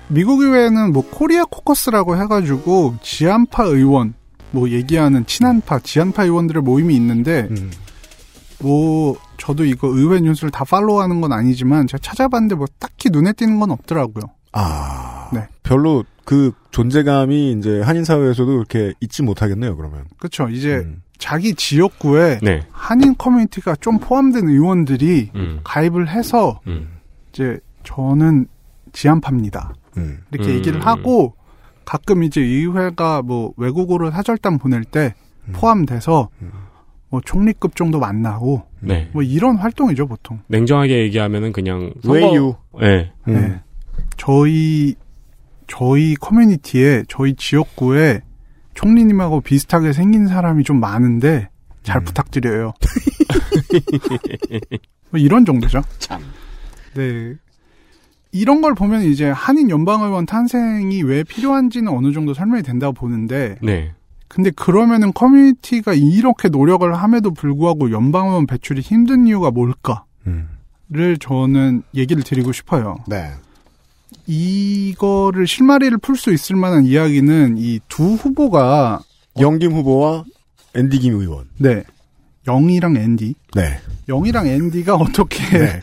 미국 의회는 뭐 코리아 코커스라고 해가지고 지한파 의원 뭐 얘기하는 친한파 지한파 의원들의 모임이 있는데 음. 뭐 저도 이거 의회 뉴스를 다 팔로우하는 건 아니지만 제가 찾아봤는데 뭐 딱히 눈에 띄는 건 없더라고요. 아, 네. 별로 그 존재감이 이제 한인 사회에서도 그렇게 잊지 못하겠네요. 그러면. 그렇죠. 이제 음. 자기 지역구에 네. 한인 커뮤니티가 좀 포함된 의원들이 음. 가입을 해서 음. 이제 저는 지한파입니다. 음. 이렇게 음. 얘기를 하고 가끔 이제 의회가 뭐 외국어로 사절단 보낼 때 음. 포함돼서 음. 뭐 총리급 정도 만나고 네. 뭐 이런 활동이죠 보통. 냉정하게 얘기하면은 그냥 외유. 네. 네. 음. 저희 저희 커뮤니티에 저희 지역구에 총리님하고 비슷하게 생긴 사람이 좀 많은데 잘 음. 부탁드려요. 뭐 이런 정도죠. 참. 네. 이런 걸 보면 이제 한인 연방의원 탄생이 왜 필요한지는 어느 정도 설명이 된다고 보는데. 네. 근데 그러면은 커뮤니티가 이렇게 노력을 함에도 불구하고 연방의원 배출이 힘든 이유가 뭘까를 음. 저는 얘기를 드리고 싶어요. 네. 이거를 실마리를 풀 수 있을 만한 이야기는 이 두 후보가 영김 후보와 앤디 김 의원. 네. 영이랑 앤디. 네. 영이랑 앤디가 어떻게 네.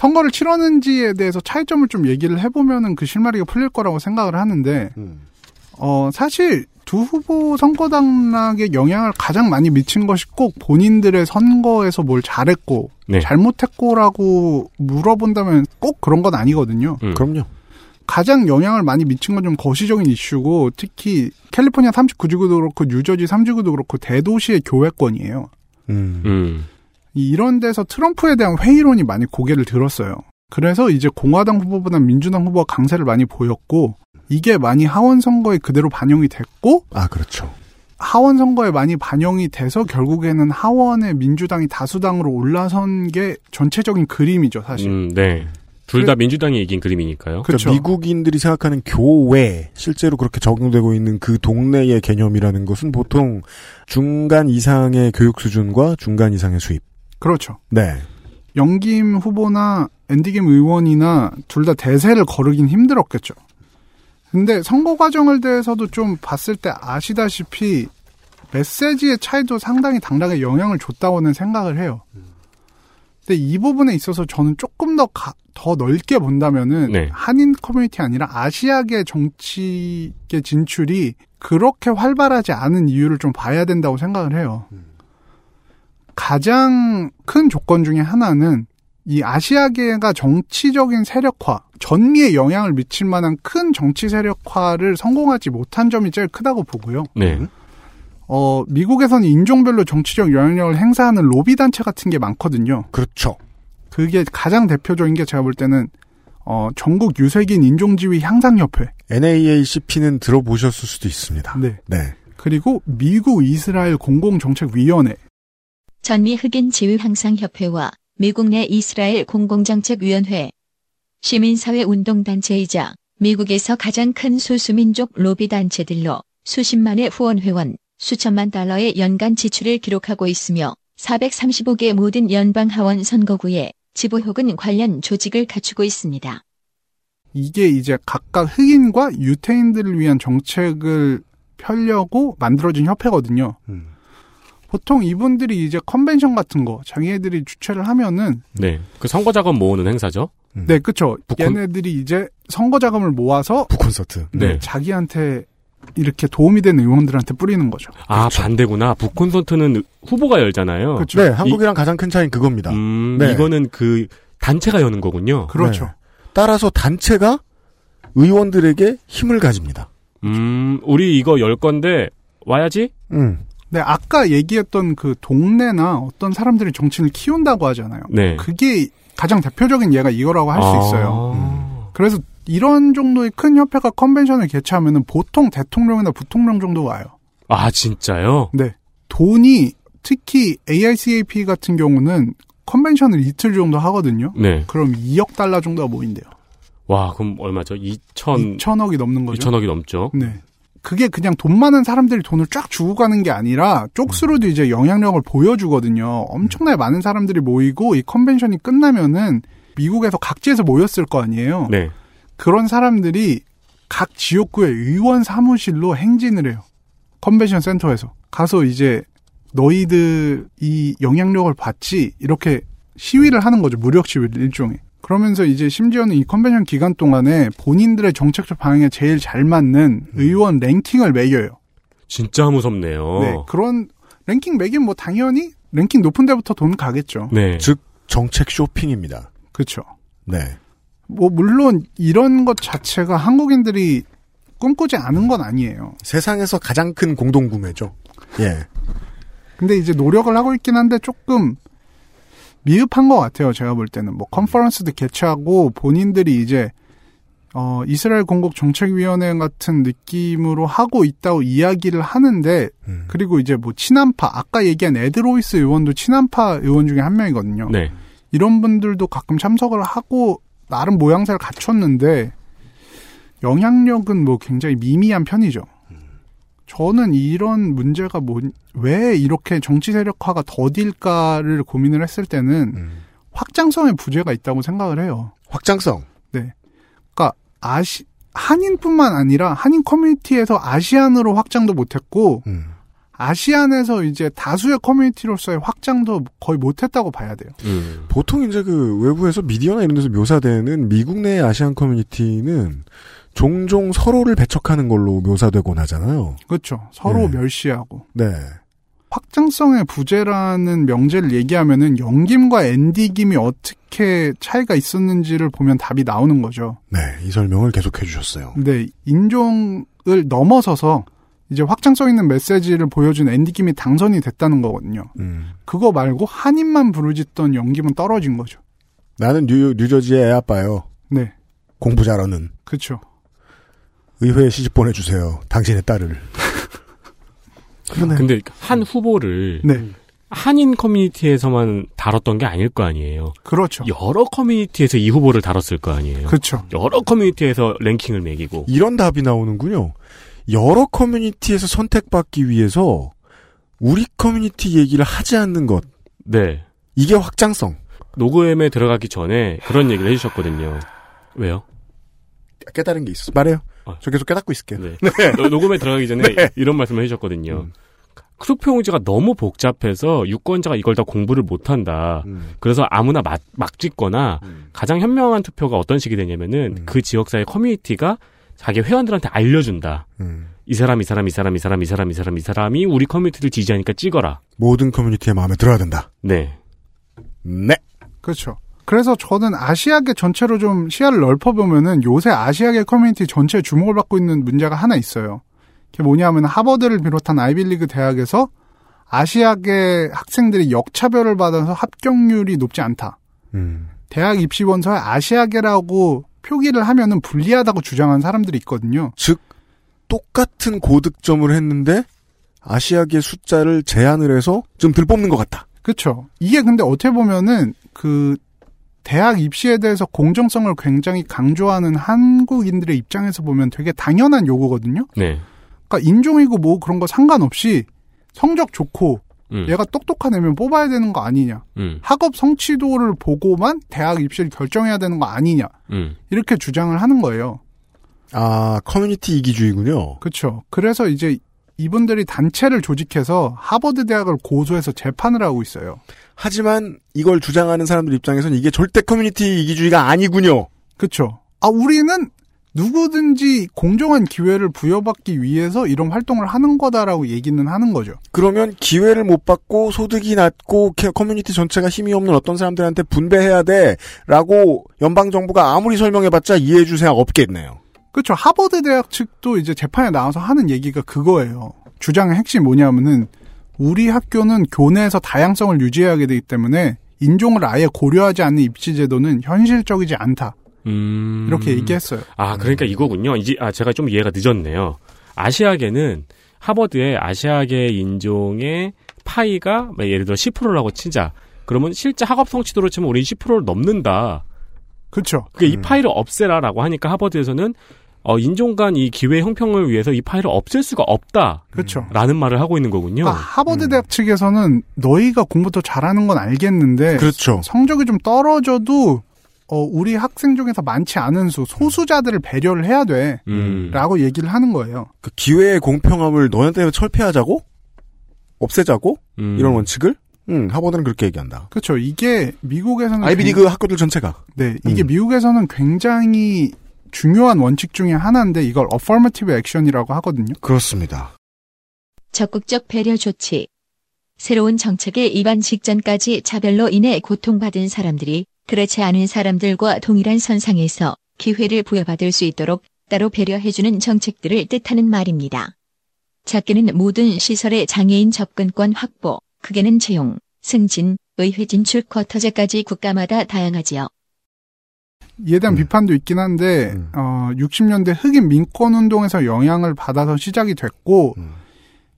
선거를 치렀는지에 대해서 차이점을 좀 얘기를 해보면은 그 실마리가 풀릴 거라고 생각을 하는데, 음. 어, 사실 두 후보 선거 당락에 영향을 가장 많이 미친 것이 꼭 본인들의 선거에서 뭘 잘했고, 네. 잘못했고라고 물어본다면 꼭 그런 건 아니거든요. 음. 그럼요. 가장 영향을 많이 미친 건 좀 거시적인 이슈고, 특히 캘리포니아 39지구도 그렇고, 뉴저지 3지구도 그렇고, 대도시의 교회권이에요. 음. 음. 이런 데서 트럼프에 대한 회의론이 많이 고개를 들었어요. 그래서 이제 공화당 후보보다 민주당 후보가 강세를 많이 보였고 이게 많이 하원 선거에 그대로 반영이 됐고 아 그렇죠. 하원 선거에 많이 반영이 돼서 결국에는 하원에 민주당이 다수당으로 올라선 게 전체적인 그림이죠, 사실. 음, 네. 둘다 민주당이 이긴 그림이니까요. 그러니까 미국인들이 생각하는 교회 실제로 그렇게 적용되고 있는 그 동네의 개념이라는 것은 보통 중간 이상의 교육 수준과 중간 이상의 수입. 그렇죠. 네. 영김 후보나 앤디김 의원이나 둘 다 대세를 거르긴 힘들었겠죠. 근데 선거 과정을 대해서도 좀 봤을 때 아시다시피 메시지의 차이도 상당히 당락에 영향을 줬다고는 생각을 해요. 근데 이 부분에 있어서 저는 조금 더, 가, 더 넓게 본다면은 네. 한인 커뮤니티 아니라 아시아계 정치계 진출이 그렇게 활발하지 않은 이유를 좀 봐야 된다고 생각을 해요. 가장 큰 조건 중에 하나는 이 아시아계가 정치적인 세력화, 전미에 영향을 미칠 만한 큰 정치 세력화를 성공하지 못한 점이 제일 크다고 보고요. 네. 어, 미국에서는 인종별로 정치적 영향력을 행사하는 로비 단체 같은 게 많거든요. 그렇죠. 그게 가장 대표적인 게 제가 볼 때는 어, 전국 유색인 인종지위 향상협회. NAACP는 들어보셨을 수도 있습니다. 네. 네. 그리고 미국 이스라엘 공공정책위원회. 전미 흑인 지위 향상 협회와 미국 내 이스라엘 공공정책위원회. 시민사회 운동단체이자 미국에서 가장 큰 소수민족 로비 단체들로 수십만의 후원회원, 수천만 달러의 연간 지출을 기록하고 있으며 435개 모든 연방 하원 선거구에 지부 혹은 관련 조직을 갖추고 있습니다. 이게 이제 각각 흑인과 유태인들을 위한 정책을 펴려고 만들어진 협회거든요. 음. 보통 이분들이 이제 컨벤션 같은 거 자기네들이 주최를 하면은 네, 그 선거 자금 모으는 행사죠. 음. 네, 그렇죠. 북콘... 얘네들이 이제 선거 자금을 모아서 북콘서트. 네, 네. 자기한테 이렇게 도움이 되는 의원들한테 뿌리는 거죠. 아 그렇죠. 반대구나. 북콘서트는 후보가 열잖아요. 그렇죠. 네, 한국이랑 이, 가장 큰 차이는 그겁니다. 음, 네. 이거는 그 단체가 여는 거군요. 그렇죠. 네. 따라서 단체가 의원들에게 힘을 가집니다. 음, 우리 이거 열 건데 와야지. 음. 네, 아까 얘기했던 그 동네나 어떤 사람들이 정치를 키운다고 하잖아요. 네. 그게 가장 대표적인 예가 이거라고 할수 아. 있어요. 음. 그래서 이런 정도의 큰 협회가 컨벤션을 개최하면은 보통 대통령이나 부통령 정도 와요. 아, 진짜요? 네. 돈이 특히 AICAP 같은 경우는 컨벤션을 이틀 정도 하거든요. 네. 그럼 2억 달러 정도가 모인대요. 와, 그럼 얼마죠? 2천 2천억이 넘는 거죠. 2천억이 넘죠. 네. 그게 그냥 돈 많은 사람들이 돈을 쫙 주고 가는 게 아니라 쪽수로도 이제 영향력을 보여주거든요. 엄청나게 많은 사람들이 모이고 이 컨벤션이 끝나면은 미국에서 각지에서 모였을 거 아니에요. 네. 그런 사람들이 각 지역구의 의원 사무실로 행진을 해요. 컨벤션 센터에서. 가서 이제 너희들 이 영향력을 받지 이렇게 시위를 하는 거죠. 무력 시위를 일종의. 그러면서 이제 심지어는 이 컨벤션 기간 동안에 본인들의 정책적 방향에 제일 잘 맞는 음. 의원 랭킹을 매겨요. 진짜 무섭네요. 네. 그런 랭킹 매긴 뭐 당연히 랭킹 높은 데부터 돈 가겠죠. 네. 즉 정책 쇼핑입니다. 그렇죠. 네. 뭐 물론 이런 것 자체가 한국인들이 꿈꾸지 않은 건 아니에요. 세상에서 가장 큰 공동 구매죠. 예. 근데 이제 노력을 하고 있긴 한데 조금 미흡한 것 같아요. 제가 볼 때는 뭐 컨퍼런스도 개최하고 본인들이 이제 어 이스라엘 공국 정책위원회 같은 느낌으로 하고 있다고 이야기를 하는데 음. 그리고 이제 뭐 친한파 아까 얘기한 에드로이스 의원도 친한파 의원 중에 한 명이거든요. 네. 이런 분들도 가끔 참석을 하고 나름 모양새를 갖췄는데 영향력은 뭐 굉장히 미미한 편이죠. 저는 이런 문제가 뭐, 왜 이렇게 정치 세력화가 더딜까를 고민을 했을 때는 음. 확장성의 부재가 있다고 생각을 해요. 확장성? 네. 그러니까 아시, 한인뿐만 아니라 한인 커뮤니티에서 아시안으로 확장도 못했고, 음. 아시안에서 이제 다수의 커뮤니티로서의 확장도 거의 못했다고 봐야 돼요. 음. 보통 이제 그 외부에서 미디어나 이런 데서 묘사되는 미국 내 아시안 커뮤니티는 종종 서로를 배척하는 걸로 묘사되곤 하잖아요. 그렇죠. 서로 네. 멸시하고. 네. 확장성의 부재라는 명제를 얘기하면은 영김과 엔디김이 어떻게 차이가 있었는지를 보면 답이 나오는 거죠. 네, 이 설명을 계속해 주셨어요. 네, 인종을 넘어서서 이제 확장성 있는 메시지를 보여준 엔디김이 당선이 됐다는 거거든요. 음. 그거 말고 한인만 부르짖던 연김은 떨어진 거죠. 나는 뉴, 뉴저지의 애 아빠요. 네. 공부 잘하는. 그렇죠. 의회에 시집 보내주세요. 당신의 딸을. 그러네. 근데 한 후보를 네. 한인 커뮤니티에서만 다뤘던 게 아닐 거 아니에요. 그렇죠. 여러 커뮤니티에서 이 후보를 다뤘을 거 아니에요. 그렇죠. 여러 커뮤니티에서 랭킹을 매기고 이런 답이 나오는군요. 여러 커뮤니티에서 선택받기 위해서 우리 커뮤니티 얘기를 하지 않는 것. 네. 이게 확장성. 녹음에 들어가기 전에 그런 얘기를 해주셨거든요. 왜요? 깨달은 게 있어. 말해요. 어. 저 계속 깨닫고 있을게요. 네. 네. 녹음에 들어가기 전에 네. 이런 말씀을 해주셨거든요. 음. 투표용지가 너무 복잡해서 유권자가 이걸 다 공부를 못한다. 음. 그래서 아무나 막, 막 찍거나 음. 가장 현명한 투표가 어떤 식이 되냐면은 음. 그 지역사회 커뮤니티가 자기 회원들한테 알려준다. 음. 이 사람, 이 사람, 이 사람, 이 사람, 이 사람, 이 사람, 이 사람이 우리 커뮤니티를 지지하니까 찍어라. 모든 커뮤니티에 마음에 들어야 된다. 네. 네. 그렇죠. 그래서 저는 아시아계 전체로 좀 시야를 넓혀보면은 요새 아시아계 커뮤니티 전체에 주목을 받고 있는 문제가 하나 있어요. 그게 뭐냐면 하버드를 비롯한 아이비리그 대학에서 아시아계 학생들이 역차별을 받아서 합격률이 높지 않다. 음. 대학 입시원서에 아시아계라고 표기를 하면은 불리하다고 주장한 사람들이 있거든요. 즉 똑같은 고득점을 했는데 아시아계 숫자를 제한을 해서 좀덜 뽑는 것 같다. 그렇죠. 이게 근데 어떻게 보면은 그 대학 입시에 대해서 공정성을 굉장히 강조하는 한국인들의 입장에서 보면 되게 당연한 요구거든요. 네. 그러니까 인종이고 뭐 그런 거 상관없이 성적 좋고 음. 얘가 똑똑한 애면 뽑아야 되는 거 아니냐. 음. 학업 성취도를 보고만 대학 입시를 결정해야 되는 거 아니냐. 음. 이렇게 주장을 하는 거예요. 아, 커뮤니티 이기주의군요. 그렇죠. 그래서 이제 이분들이 단체를 조직해서 하버드 대학을 고소해서 재판을 하고 있어요. 하지만 이걸 주장하는 사람들 입장에서는 이게 절대 커뮤니티 이기주의가 아니군요. 그렇죠. 아, 우리는 누구든지 공정한 기회를 부여받기 위해서 이런 활동을 하는 거다라고 얘기는 하는 거죠. 그러면 기회를 못 받고 소득이 낮고 커뮤니티 전체가 힘이 없는 어떤 사람들한테 분배해야 돼라고 연방 정부가 아무리 설명해봤자 이해해 줄 수 없겠네요. 그렇죠. 하버드 대학 측도 이제 재판에 나와서 하는 얘기가 그거예요. 주장의 핵심 뭐냐면은 우리 학교는 교내에서 다양성을 유지하게 되기 때문에 인종을 아예 고려하지 않는 입시 제도는 현실적이지 않다. 음... 이렇게 얘기했어요. 아, 그러니까 이거군요. 이제 아 제가 좀 이해가 늦었네요. 아시아계는 하버드의 아시아계 인종의 파이가 뭐 예를 들어 10%라고 치자. 그러면 실제 학업 성취도로 치면 우리 10%를 넘는다. 그렇죠. 그게 음. 이 파이를 없애라라고 하니까 하버드에서는 어, 인종 간 이 기회 형평을 위해서 이 파일을 없앨 수가 없다. 그렇죠. 라는 말을 하고 있는 거군요. 아, 하버드 대학 음. 측에서는 너희가 공부 더 잘하는 건 알겠는데. 그렇죠. 성적이 좀 떨어져도 어, 우리 학생 중에서 많지 않은 수, 소수자들을 배려를 해야 돼. 음. 라고 얘기를 하는 거예요. 그 기회의 공평함을 너한테 철폐하자고? 없애자고? 음. 이런 원칙을? 응, 하버드는 그렇게 얘기한다. 그렇죠. 이게 미국에서는 아이비리그 굉... 학교들 전체가. 네, 이게 음. 미국에서는 굉장히 중요한 원칙 중에 하나인데 이걸 affirmative action이라고 하거든요. 그렇습니다. 적극적 배려 조치. 새로운 정책에 입안 직전까지 차별로 인해 고통받은 사람들이 그렇지 않은 사람들과 동일한 선상에서 기회를 부여받을 수 있도록 따로 배려해주는 정책들을 뜻하는 말입니다. 작게는 모든 시설의 장애인 접근권 확보, 크게는 채용, 승진, 의회 진출 쿼터제까지 국가마다 다양하지요. 이에 대한 음. 비판도 있긴 한데 음. 어 60년대 흑인 민권 운동에서 영향을 받아서 시작이 됐고 음.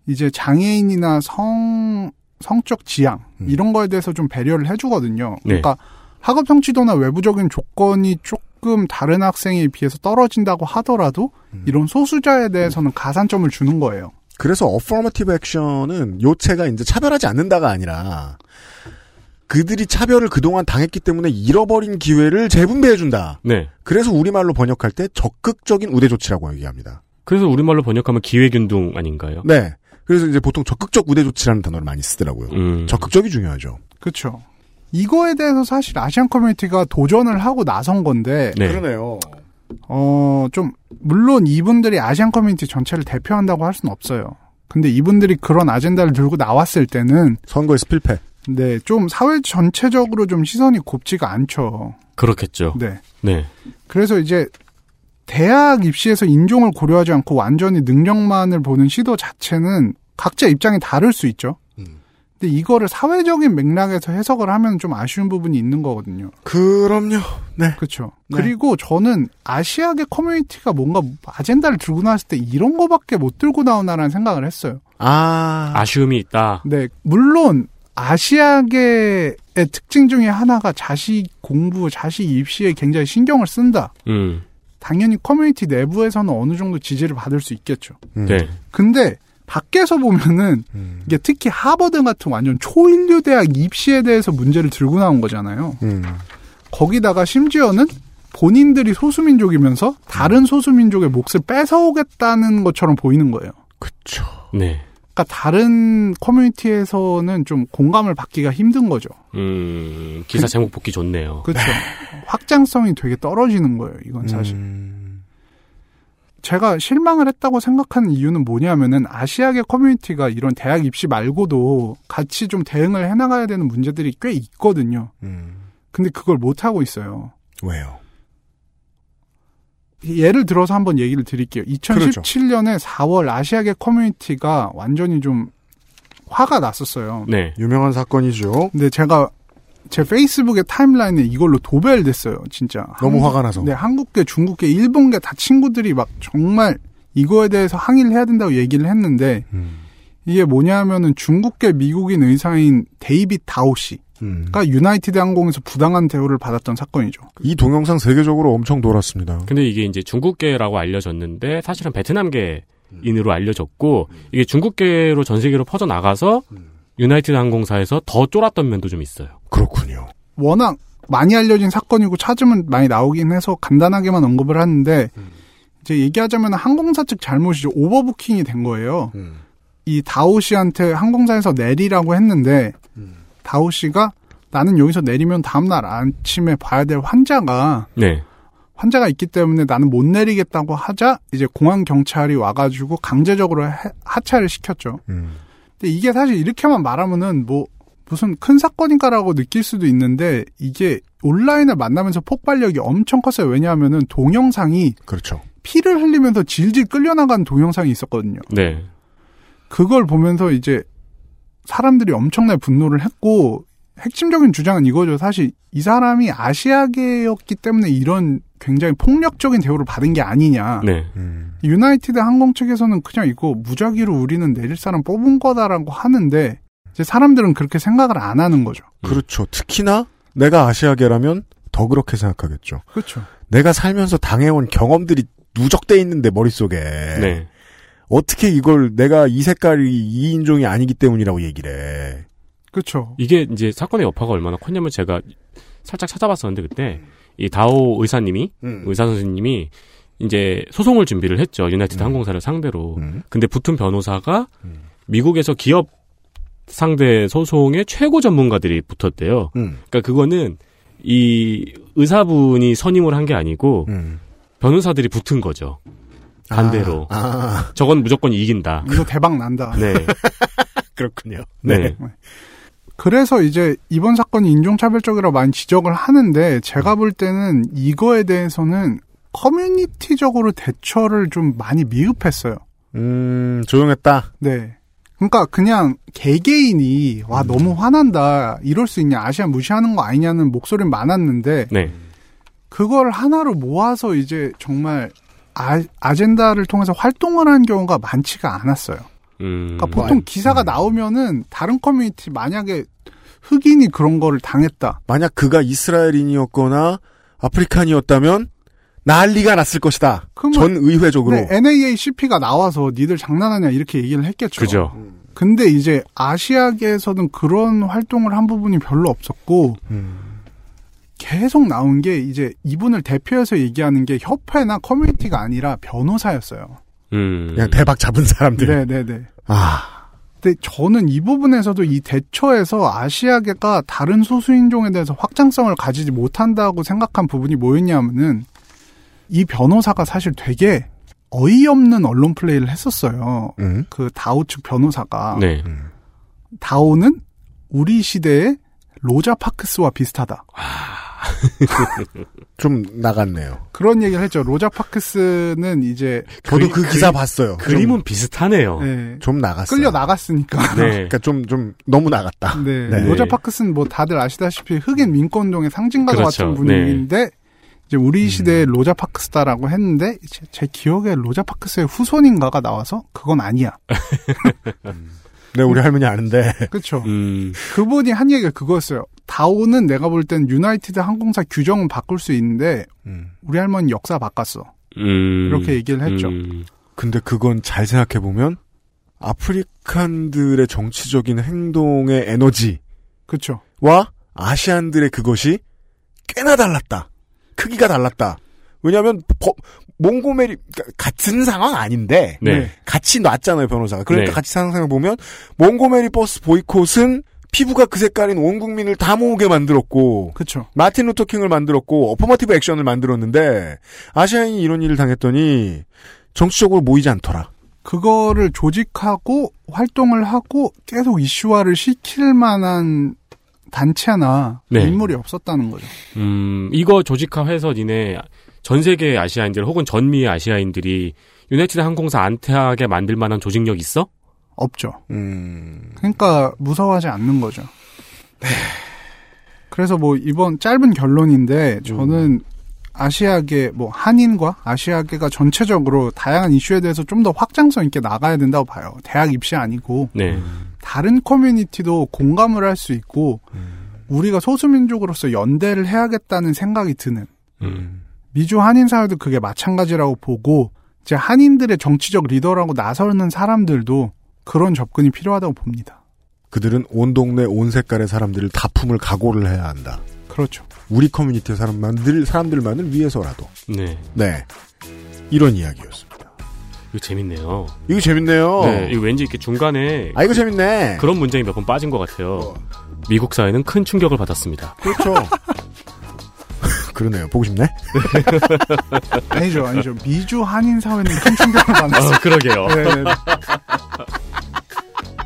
이제 장애인이나 성 성적 지향 음. 이런 거에 대해서 좀 배려를 해주거든요. 네. 그러니까 학업 성취도나 외부적인 조건이 조금 다른 학생에 비해서 떨어진다고 하더라도 음. 이런 소수자에 대해서는 가산점을 주는 거예요. 그래서 어퍼머티브 액션은 요체가 이제 차별하지 않는다가 아니라 그들이 차별을 그동안 당했기 때문에 잃어버린 기회를 재분배해준다. 네. 그래서 우리말로 번역할 때 적극적인 우대 조치라고 얘기합니다. 그래서 우리말로 번역하면 기회균등 아닌가요? 네. 그래서 이제 보통 적극적 우대 조치라는 단어를 많이 쓰더라고요. 음. 적극적이 중요하죠. 그렇죠. 이거에 대해서 사실 아시안 커뮤니티가 도전을 하고 나선 건데. 네. 그러네요. 어, 좀, 물론 이분들이 아시안 커뮤니티 전체를 대표한다고 할 수는 없어요. 근데 이분들이 그런 아젠다를 들고 나왔을 때는. 선거에서 필패. 네, 좀 사회 전체적으로 좀 시선이 곱지가 않죠. 그렇겠죠. 네. 네. 그래서 이제 대학 입시에서 인종을 고려하지 않고 완전히 능력만을 보는 시도 자체는 각자 입장이 다를 수 있죠. 음. 근데 이거를 사회적인 맥락에서 해석을 하면 좀 아쉬운 부분이 있는 거거든요. 그럼요. 네. 그렇죠. 네. 그리고 저는 아시아계 커뮤니티가 뭔가 아젠다를 들고 나왔을 때 이런 거밖에 못 들고 나오나라는 생각을 했어요. 아. 아쉬움이 있다. 네. 물론 아시아계의 특징 중에 하나가 자식 공부, 자식 입시에 굉장히 신경을 쓴다. 음. 당연히 커뮤니티 내부에서는 어느 정도 지지를 받을 수 있겠죠. 음. 네. 근데 밖에서 보면은 음. 이게 특히 하버드 같은 완전 초인류 대학 입시에 대해서 문제를 들고 나온 거잖아요. 음. 거기다가 심지어는 본인들이 소수민족이면서 다른 소수민족의 몫을 뺏어오겠다는 것처럼 보이는 거예요. 그렇죠. 네. 그러니까 다른 커뮤니티에서는 좀 공감을 받기가 힘든 거죠. 음, 기사 제목 보기 좋네요. 그렇죠. 확장성이 되게 떨어지는 거예요. 이건 사실. 음... 제가 실망을 했다고 생각하는 이유는 뭐냐면은 아시아계 커뮤니티가 이런 대학 입시 말고도 같이 좀 대응을 해나가야 되는 문제들이 꽤 있거든요. 음... 근데 그걸 못 하고 있어요. 왜요? 예를 들어서 한번 얘기를 드릴게요. 2017년에 그렇죠. 4월 아시아계 커뮤니티가 완전히 좀 화가 났었어요. 네. 유명한 사건이죠. 근데 제가 제 페이스북의 타임라인에 이걸로 도배됐어요, 진짜. 너무 한국, 화가 나서. 네, 한국계, 중국계, 일본계 다 친구들이 막 정말 이거에 대해서 항의를 해야 된다고 얘기를 했는데, 음. 이게 뭐냐면은 중국계 미국인 의사인 데이빗 다오 씨. 그러니까 유나이티드 항공에서 부당한 대우를 받았던 사건이죠. 이 동영상 세계적으로 엄청 돌았습니다. 근데 이게 이제 중국계라고 알려졌는데 사실은 베트남계인으로 알려졌고 이게 중국계로 전 세계로 퍼져 나가서 유나이티드 항공사에서 더 쫄았던 면도 좀 있어요. 그렇군요. 워낙 많이 알려진 사건이고 찾으면 많이 나오긴 해서 간단하게만 언급을 하는데 음. 이제 얘기하자면 항공사 측 잘못이죠. 오버부킹이 된 거예요. 음. 이 다오 씨한테 항공사에서 내리라고 했는데 음. 다오 씨가 나는 여기서 내리면 다음날 아침에 봐야 될 환자가 네. 환자가 있기 때문에 나는 못 내리겠다고 하자 이제 공항 경찰이 와가지고 강제적으로 하차를 시켰죠. 음. 근데 이게 사실 이렇게만 말하면은 뭐 무슨 큰 사건인가라고 느낄 수도 있는데 이게 온라인을 만나면서 폭발력이 엄청 컸어요. 왜냐하면은 동영상이 그렇죠. 피를 흘리면서 질질 끌려나간 동영상이 있었거든요. 네. 그걸 보면서 이제 사람들이 엄청나게 분노를 했고 핵심적인 주장은 이거죠. 사실 이 사람이 아시아계였기 때문에 이런 굉장히 폭력적인 대우를 받은 게 아니냐. 네. 음. 유나이티드 항공 측에서는 그냥 이거 무작위로 우리는 내릴 사람 뽑은 거다라고 하는데 이제 사람들은 그렇게 생각을 안 하는 거죠. 음. 그렇죠. 특히나 내가 아시아계라면 더 그렇게 생각하겠죠. 그렇죠. 내가 살면서 당해온 경험들이 누적돼 있는데 머릿속에 네. 어떻게 이걸 내가 이 색깔이 이 인종이 아니기 때문이라고 얘기를 해. 그렇죠. 이게 이제 사건의 여파가 얼마나 컸냐면 제가 살짝 찾아봤었는데 그때 이 다오 의사님이 음. 의사 선생님이 이제 소송을 준비를 했죠 유나이티드 음. 항공사를 상대로. 음. 근데 붙은 변호사가 음. 미국에서 기업 상대 소송의 최고 전문가들이 붙었대요. 음. 그러니까 그거는 이 의사분이 선임을 한 게 아니고 음. 변호사들이 붙은 거죠. 반대로. 아, 아. 저건 무조건 이긴다. 이거 대박 난다. 네. 그렇군요. 네. 네. 그래서 이제 이번 사건이 인종차별적이라고 많이 지적을 하는데 제가 볼 때는 이거에 대해서는 커뮤니티적으로 대처를 좀 많이 미흡했어요. 음, 조용했다? 네. 그러니까 그냥 개개인이 와 음. 너무 화난다 이럴 수 있냐 아시아 무시하는 거 아니냐는 목소리는 많았는데 네. 그걸 하나로 모아서 이제 정말 아, 아젠다를 통해서 활동을 하는 경우가 많지가 않았어요. 음, 그러니까 보통 뭐, 기사가 음. 나오면은 다른 커뮤니티 만약에 흑인이 그런 거를 당했다. 만약 그가 이스라엘인이었거나 아프리칸이었다면 난리가 났을 것이다. 전 의회적으로. 네, NAACP가 나와서 니들 장난하냐 이렇게 얘기를 했겠죠. 그죠. 근데 이제 아시아계에서는 그런 활동을 한 부분이 별로 없었고 음. 계속 나온 게 이제 이분을 대표해서 얘기하는 게 협회나 커뮤니티가 아니라 변호사였어요. 음. 그냥 대박 잡은 사람들. 네네네. 아. 근데 저는 이 부분에서도 이 대처에서 아시아계가 다른 소수인종에 대해서 확장성을 가지지 못한다고 생각한 부분이 뭐였냐면은 이 변호사가 사실 되게 어이없는 언론 플레이를 했었어요. 음? 그 다오 측 변호사가. 네. 다오는 우리 시대의 로자 파크스와 비슷하다. 아. 좀 나갔네요. 그런 얘기를 했죠. 로자 파크스는 이제 저도 그, 그 기사 그, 봤어요. 그림은 좀, 비슷하네요. 네. 좀 나갔어요. 끌려 나갔으니까. 네. 그러니까 좀좀 너무 나갔다. 네. 네. 로자 파크스는 뭐 다들 아시다시피 흑인 민권동의 상징과 그렇죠. 같은 분위기인데 네. 이제 우리 음. 시대의 음. 로자 파크스다라고 했는데 제, 제 기억에 로자 파크스의 후손인가가 나와서 그건 아니야. 네, 우리 할머니 아는데. 그렇죠. 음. 그분이 한 얘기가 그거였어요. 다오는 내가 볼 땐 유나이티드 항공사 규정은 바꿀 수 있는데 음. 우리 할머니 역사 바꿨어. 음. 이렇게 얘기를 했죠. 음. 근데 그건 잘 생각해 보면 아프리칸들의 정치적인 행동의 에너지, 그렇죠. 와 아시안들의 그것이 꽤나 달랐다. 크기가 달랐다. 왜냐하면 몽고메리 그러니까 같은 상황 아닌데 네. 같이 놨잖아요 변호사가. 그러니까 네. 같이 상상해 보면 몽고메리 버스 보이콧은 피부가 그 색깔인 온 국민을 다 모으게 만들었고, 그렇죠. 마틴 루터킹을 만들었고, affirmative action을 만들었는데 아시아인이 이런 일을 당했더니 정치적으로 모이지 않더라. 그거를 조직하고 활동을 하고 계속 이슈화를 시킬 만한 단체나 네. 인물이 없었다는 거죠. 음, 이거 조직화해서 니네 전 세계 아시아인들 혹은 전미의 아시아인들이 유나이티드 항공사 안태하게 만들 만한 조직력 있어? 없죠. 음... 그러니까 무서워하지 않는 거죠. 네. 그래서 뭐 이번 짧은 결론인데 저는 음. 아시아계 뭐 한인과 아시아계가 전체적으로 다양한 이슈에 대해서 좀 더 확장성 있게 나가야 된다고 봐요. 대학 입시 아니고 네. 다른 커뮤니티도 공감을 할 수 있고 음. 우리가 소수민족으로서 연대를 해야겠다는 생각이 드는 음. 미주 한인 사회도 그게 마찬가지라고 보고 이제 한인들의 정치적 리더라고 나서는 사람들도 그런 접근이 필요하다고 봅니다. 그들은 온 동네 온 색깔의 사람들을 다 품을 각오를 해야 한다. 그렇죠. 우리 커뮤니티 사람만들 사람들만을 위해서라도. 네. 네. 이런 이야기였습니다. 이거 재밌네요. 이거 재밌네요. 네, 이거 왠지 이렇게 중간에 아 이거 재밌네. 그런 문장이 몇 번 빠진 것 같아요. 어. 미국 사회는 큰 충격을 받았습니다. 그렇죠. 그러네요. 보고 싶네. 아니죠, 아니죠. 미주 한인 사회는 큰 충격을 받았어요. 어, 그러게요. 네, 네.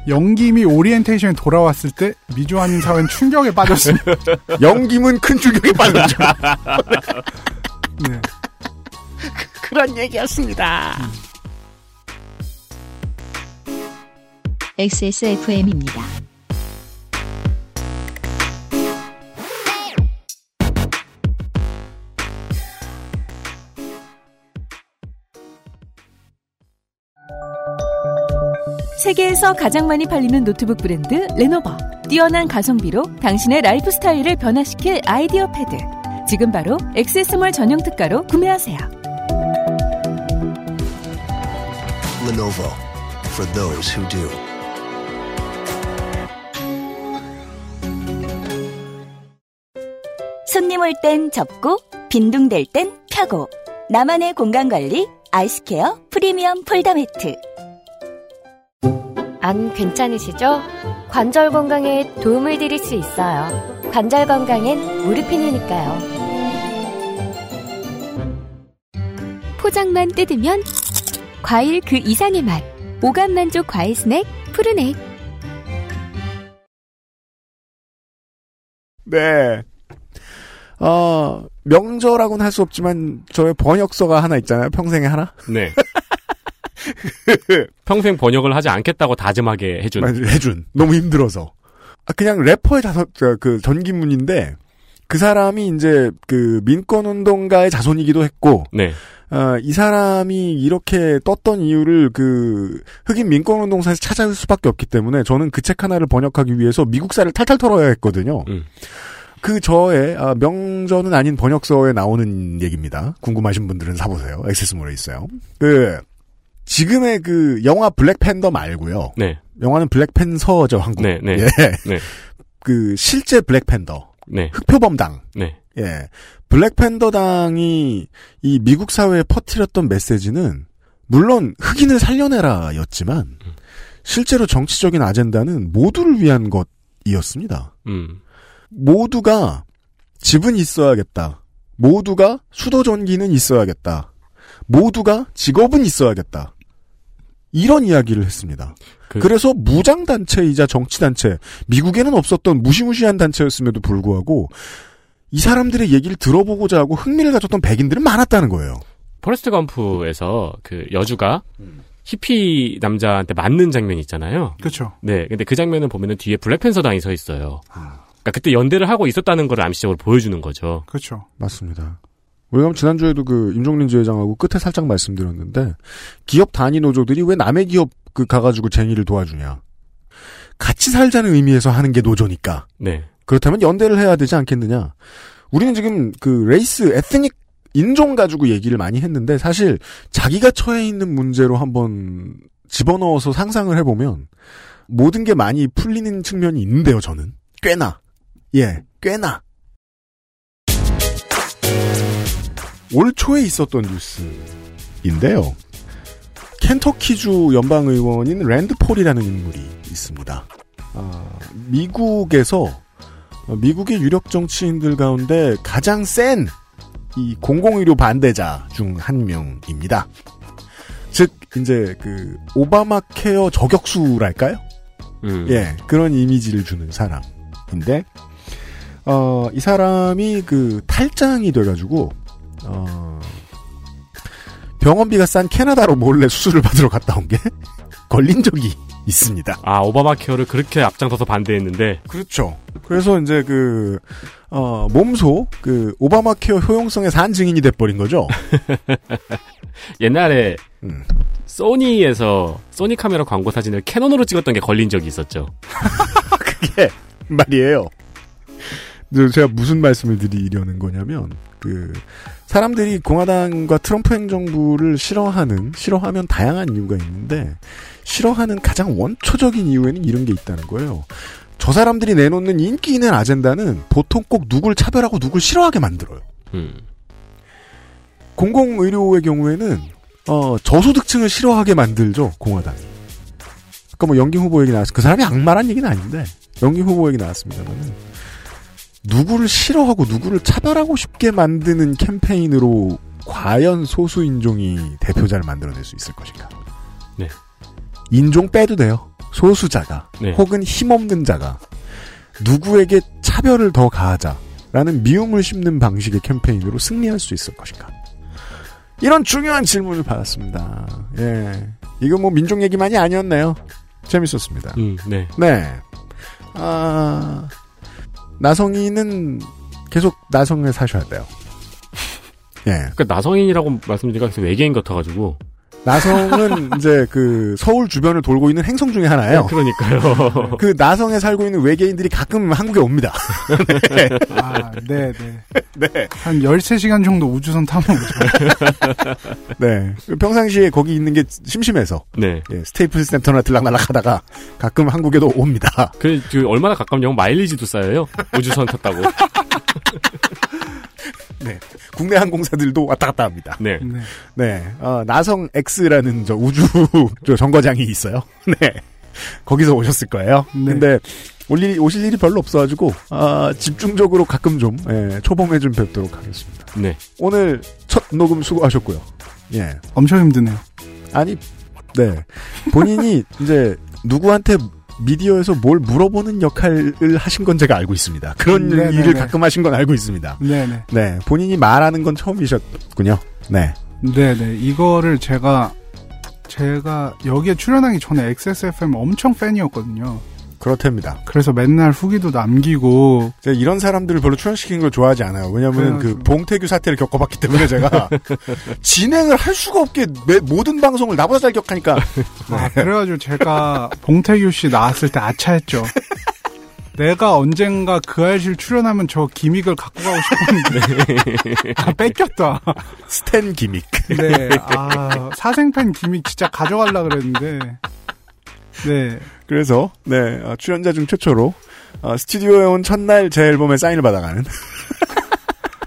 영김이 오리엔테이션에 돌아왔을 때 미주 한인 사회는 충격에 빠졌습니다. 영김은 큰 충격에 빠졌죠. 네. 그 런 얘기였습니다. XSFM입니다. 세계에서 가장 많이 팔리는 노트북 브랜드 레노버. 뛰어난 가성비로 당신의 라이프 스타일을 변화시킬 아이디어 패드. 지금 바로 액세스몰 전용 특가로 구매하세요. Lenovo for those who do. 손님 올 땐 접고 빈둥댈 땐 펴고 나만의 공간 관리 아이스케어 프리미엄 폴더 매트. 안 괜찮으시죠? 관절 건강에 도움을 드릴 수 있어요. 관절 건강엔 무르핀이니까요. 포장만 뜯으면 과일 그 이상의 맛. 오감 만족 과일 스낵 푸르넥. 네. 어, 명저라고는 할 수 없지만 저의 번역서가 하나 있잖아요. 평생에 하나. 네. 평생 번역을 하지 않겠다고 다짐하게 해준. 해준. 너무 힘들어서. 아, 그냥 래퍼의 자선, 그 전기문인데, 그 사람이 이제 그 민권 운동가의 자손이기도 했고, 네. 어, 이 사람이 이렇게 떴던 이유를 그 흑인 민권 운동사에서 찾아올 수밖에 없기 때문에 저는 그 책 하나를 번역하기 위해서 미국사를 탈탈 털어야 했거든요. 음. 그 저의 아, 명저는 아닌 번역서에 나오는 얘기입니다. 궁금하신 분들은 사보세요. 액세스몰에 있어요. 그 지금의 그 영화 블랙팬더 말고요. 네. 영화는 블랙팬서죠 한국. 네, 네. 예. 네. 그 실제 블랙팬더. 네. 흑표범당. 네. 예. 블랙팬더당이 이 미국 사회에 퍼뜨렸던 메시지는 물론 흑인을 살려내라였지만 음. 실제로 정치적인 아젠다는 모두를 위한 것이었습니다. 음. 모두가 집은 있어야겠다. 모두가 수도 전기는 있어야겠다. 모두가 직업은 있어야겠다. 이런 이야기를 했습니다. 그... 래서 무장단체이자 정치단체, 미국에는 없었던 무시무시한 단체였음에도 불구하고 이 사람들의 얘기를 들어보고자 하고 흥미를 가졌던 백인들은 많았다는 거예요. 포레스트 검프에서 그 여주가 히피 남자한테 맞는 장면이 있잖아요. 그렇죠. 네, 근데 그 장면을 보면은 뒤에 블랙팬서 당이 서 있어요. 아. 그러니까 그때 연대를 하고 있었다는 걸 암시적으로 보여주는 거죠. 그렇죠. 맞습니다. 왜냐면 지난주에도 그 임종린 지회장하고 끝에 살짝 말씀드렸는데 기업 단위 노조들이 왜 남의 기업 그 가가지고 쟁의를 도와주냐. 같이 살자는 의미에서 하는 게 노조니까. 네. 그렇다면 연대를 해야 되지 않겠느냐. 우리는 지금 그 레이스, 에스닉 인종 가지고 얘기를 많이 했는데 사실 자기가 처해 있는 문제로 한번 집어넣어서 상상을 해보면 모든 게 많이 풀리는 측면이 있는데요, 저는. 꽤나. 예, 꽤나. 올 초에 있었던 뉴스인데요. 켄터키주 연방의원인 랜드폴이라는 인물이 있습니다. 아, 미국에서 미국의 유력 정치인들 가운데 가장 센 이 공공의료 반대자 중 한 명입니다. 즉 이제 그 오바마 케어 저격수랄까요? 음. 예 그런 이미지를 주는 사람인데 어, 이 사람이 그 탈장이 돼가지고 어, 병원비가 싼 캐나다로 몰래 수술을 받으러 갔다 온 게 걸린 적이 있습니다. 아 오바마 케어를 그렇게 앞장서서 반대했는데 그렇죠. 그래서 이제 그 어, 몸소 그 오바마 케어 효용성의 산 증인이 돼버린 거죠. 옛날에 음. 소니에서 소니 카메라 광고 사진을 캐논으로 찍었던 게 걸린 적이 있었죠. 그게 말이에요. 제가 무슨 말씀을 드리려는 거냐면 그 사람들이 공화당과 트럼프 행정부를 싫어하는 싫어하면 다양한 이유가 있는데 싫어하는 가장 원초적인 이유에는 이런 게 있다는 거예요. 저 사람들이 내놓는 인기 있는 아젠다는 보통 꼭 누굴 차별하고 누굴 싫어하게 만들어요. 음. 공공의료의 경우에는 어, 저소득층을 싫어하게 만들죠 공화당이. 아까 뭐 영김 후보 얘기 나왔어. 그 사람이 악마란 얘기는 아닌데 영김 후보 얘기 나왔습니다만은 누구를 싫어하고 누구를 차별하고 싶게 만드는 캠페인으로 과연 소수 인종이 대표자를 만들어낼 수 있을 것인가? 네. 인종 빼도 돼요. 소수자가 네. 혹은 힘없는 자가 누구에게 차별을 더 가하자라는 미움을 심는 방식의 캠페인으로 승리할 수 있을 것인가? 이런 중요한 질문을 받았습니다. 예. 이거 뭐 민족 얘기만이 아니었네요. 재밌었습니다. 음, 네. 네. 아, 나성인은 계속 나성에 사셔야 돼요. 예. 그러니까 나성인이라고 말씀드리니까 계속 외계인 같아가지고. 나성은 이제 그 서울 주변을 돌고 있는 행성 중에 하나예요. 네, 그러니까요. 그 나성에 살고 있는 외계인들이 가끔 한국에 옵니다. 네. 아, 네, 네. 네. 한 13시간 정도 우주선 타면 오죠. 네. 평상시에 거기 있는 게 심심해서. 네. 예, 스테이플 센터나 들락날락 하다가 가끔 한국에도 옵니다. 그, 그 얼마나 가깝냐면 마일리지도 쌓여요. 우주선 탔다고. 네. 국내 항공사들도 왔다 갔다 합니다. 네. 네. 네. 어, 나성 X라는 저 우주 저 정거장이 있어요. 네. 거기서 오셨을 거예요. 네. 근데 올 일이, 오실 일이 별로 없어가지고 아, 집중적으로 가끔 좀 예, 초봉에 좀 뵙도록 하겠습니다. 네. 오늘 첫 녹음 수고하셨고요. 예. 엄청 힘드네요. 아니, 네. 본인이 이제 누구한테 미디어에서 뭘 물어보는 역할을 하신 건 제가 알고 있습니다. 그런 네네네. 일을 가끔 하신 건 알고 있습니다. 네네. 네. 본인이 말하는 건 처음이셨군요. 네. 네네. 이거를 제가, 제가 여기에 출연하기 전에 XSFM 엄청 팬이었거든요. 그렇답니다. 그래서 맨날 후기도 남기고, 제가 이런 사람들을 별로 출연시키는 걸 좋아하지 않아요. 왜냐하면 그. 봉태규 사태를 겪어봤기 때문에 제가 진행을 할 수가 없게 매- 모든 방송을 나보다 잘 기억하니까 아, 그래가지고 제가 봉태규 씨 나왔을 때 아차했죠. 내가 언젠가 그 알실 출연하면 저 기믹을 갖고 가고 싶었는데. 아, 뺏겼다. 스탠 기믹. 네, 아, 사생팬 기믹 진짜 가져가려 그랬는데. 네. 그래서 네 어, 출연자 중 최초로 어, 스튜디오에 온 첫날 제 앨범에 사인을 받아가는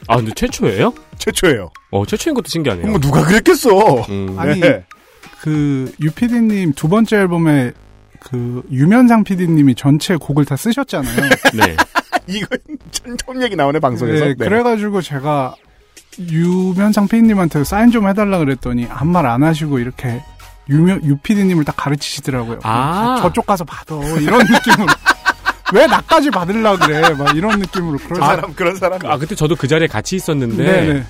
아, 근데 최초예요? 최초예요. 어, 최초인 것도 신기하네요. 뭐 누가 그랬겠어. 음. 아니, 네. 그, 유피디님 두 번째 앨범에 그, 유면상 피디님이 전체 곡을 다 쓰셨잖아요. 네. 이거 참 처음 얘기 나오네 방송에서. 네, 그래가지고 제가 유면상 피디님한테 사인 좀 해달라 그랬더니 아무 말 안 하시고 이렇게 유면 유피디님을 딱 가르치시더라고요. 아. 저쪽 가서 받아 이런 느낌으로 왜 나까지 받으려 그래 막 이런 느낌으로 그런 그런 사람 그런 사람. 아, 그때 저도 그 자리에 같이 있었는데. 네네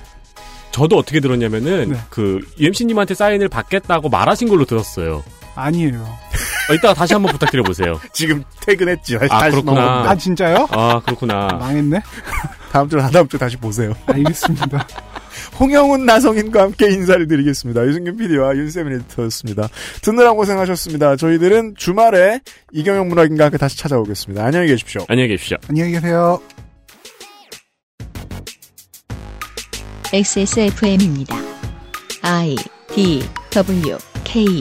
저도 어떻게 들었냐면은, 네. 그, UMC님한테 사인을 받겠다고 말하신 걸로 들었어요. 아니에요. 어, 이따가 다시 한번 부탁드려 보세요. 지금 퇴근했지. 다시, 아, 다시 그렇구나. 아 진짜요? 아, 그렇구나. 망했네. 다음 주 다다음 주 다시 보세요. 알겠습니다. 홍영훈 나성인과 함께 인사를 드리겠습니다. 유승균 PD와 윤세민 에디터였습니다. 듣느라 고생하셨습니다. 저희들은 주말에 이경영 문학인과 함께 다시 찾아오겠습니다. 안녕히 계십시오. 안녕히 계십시오. 안녕히 계세요. XSFM입니다. I D W K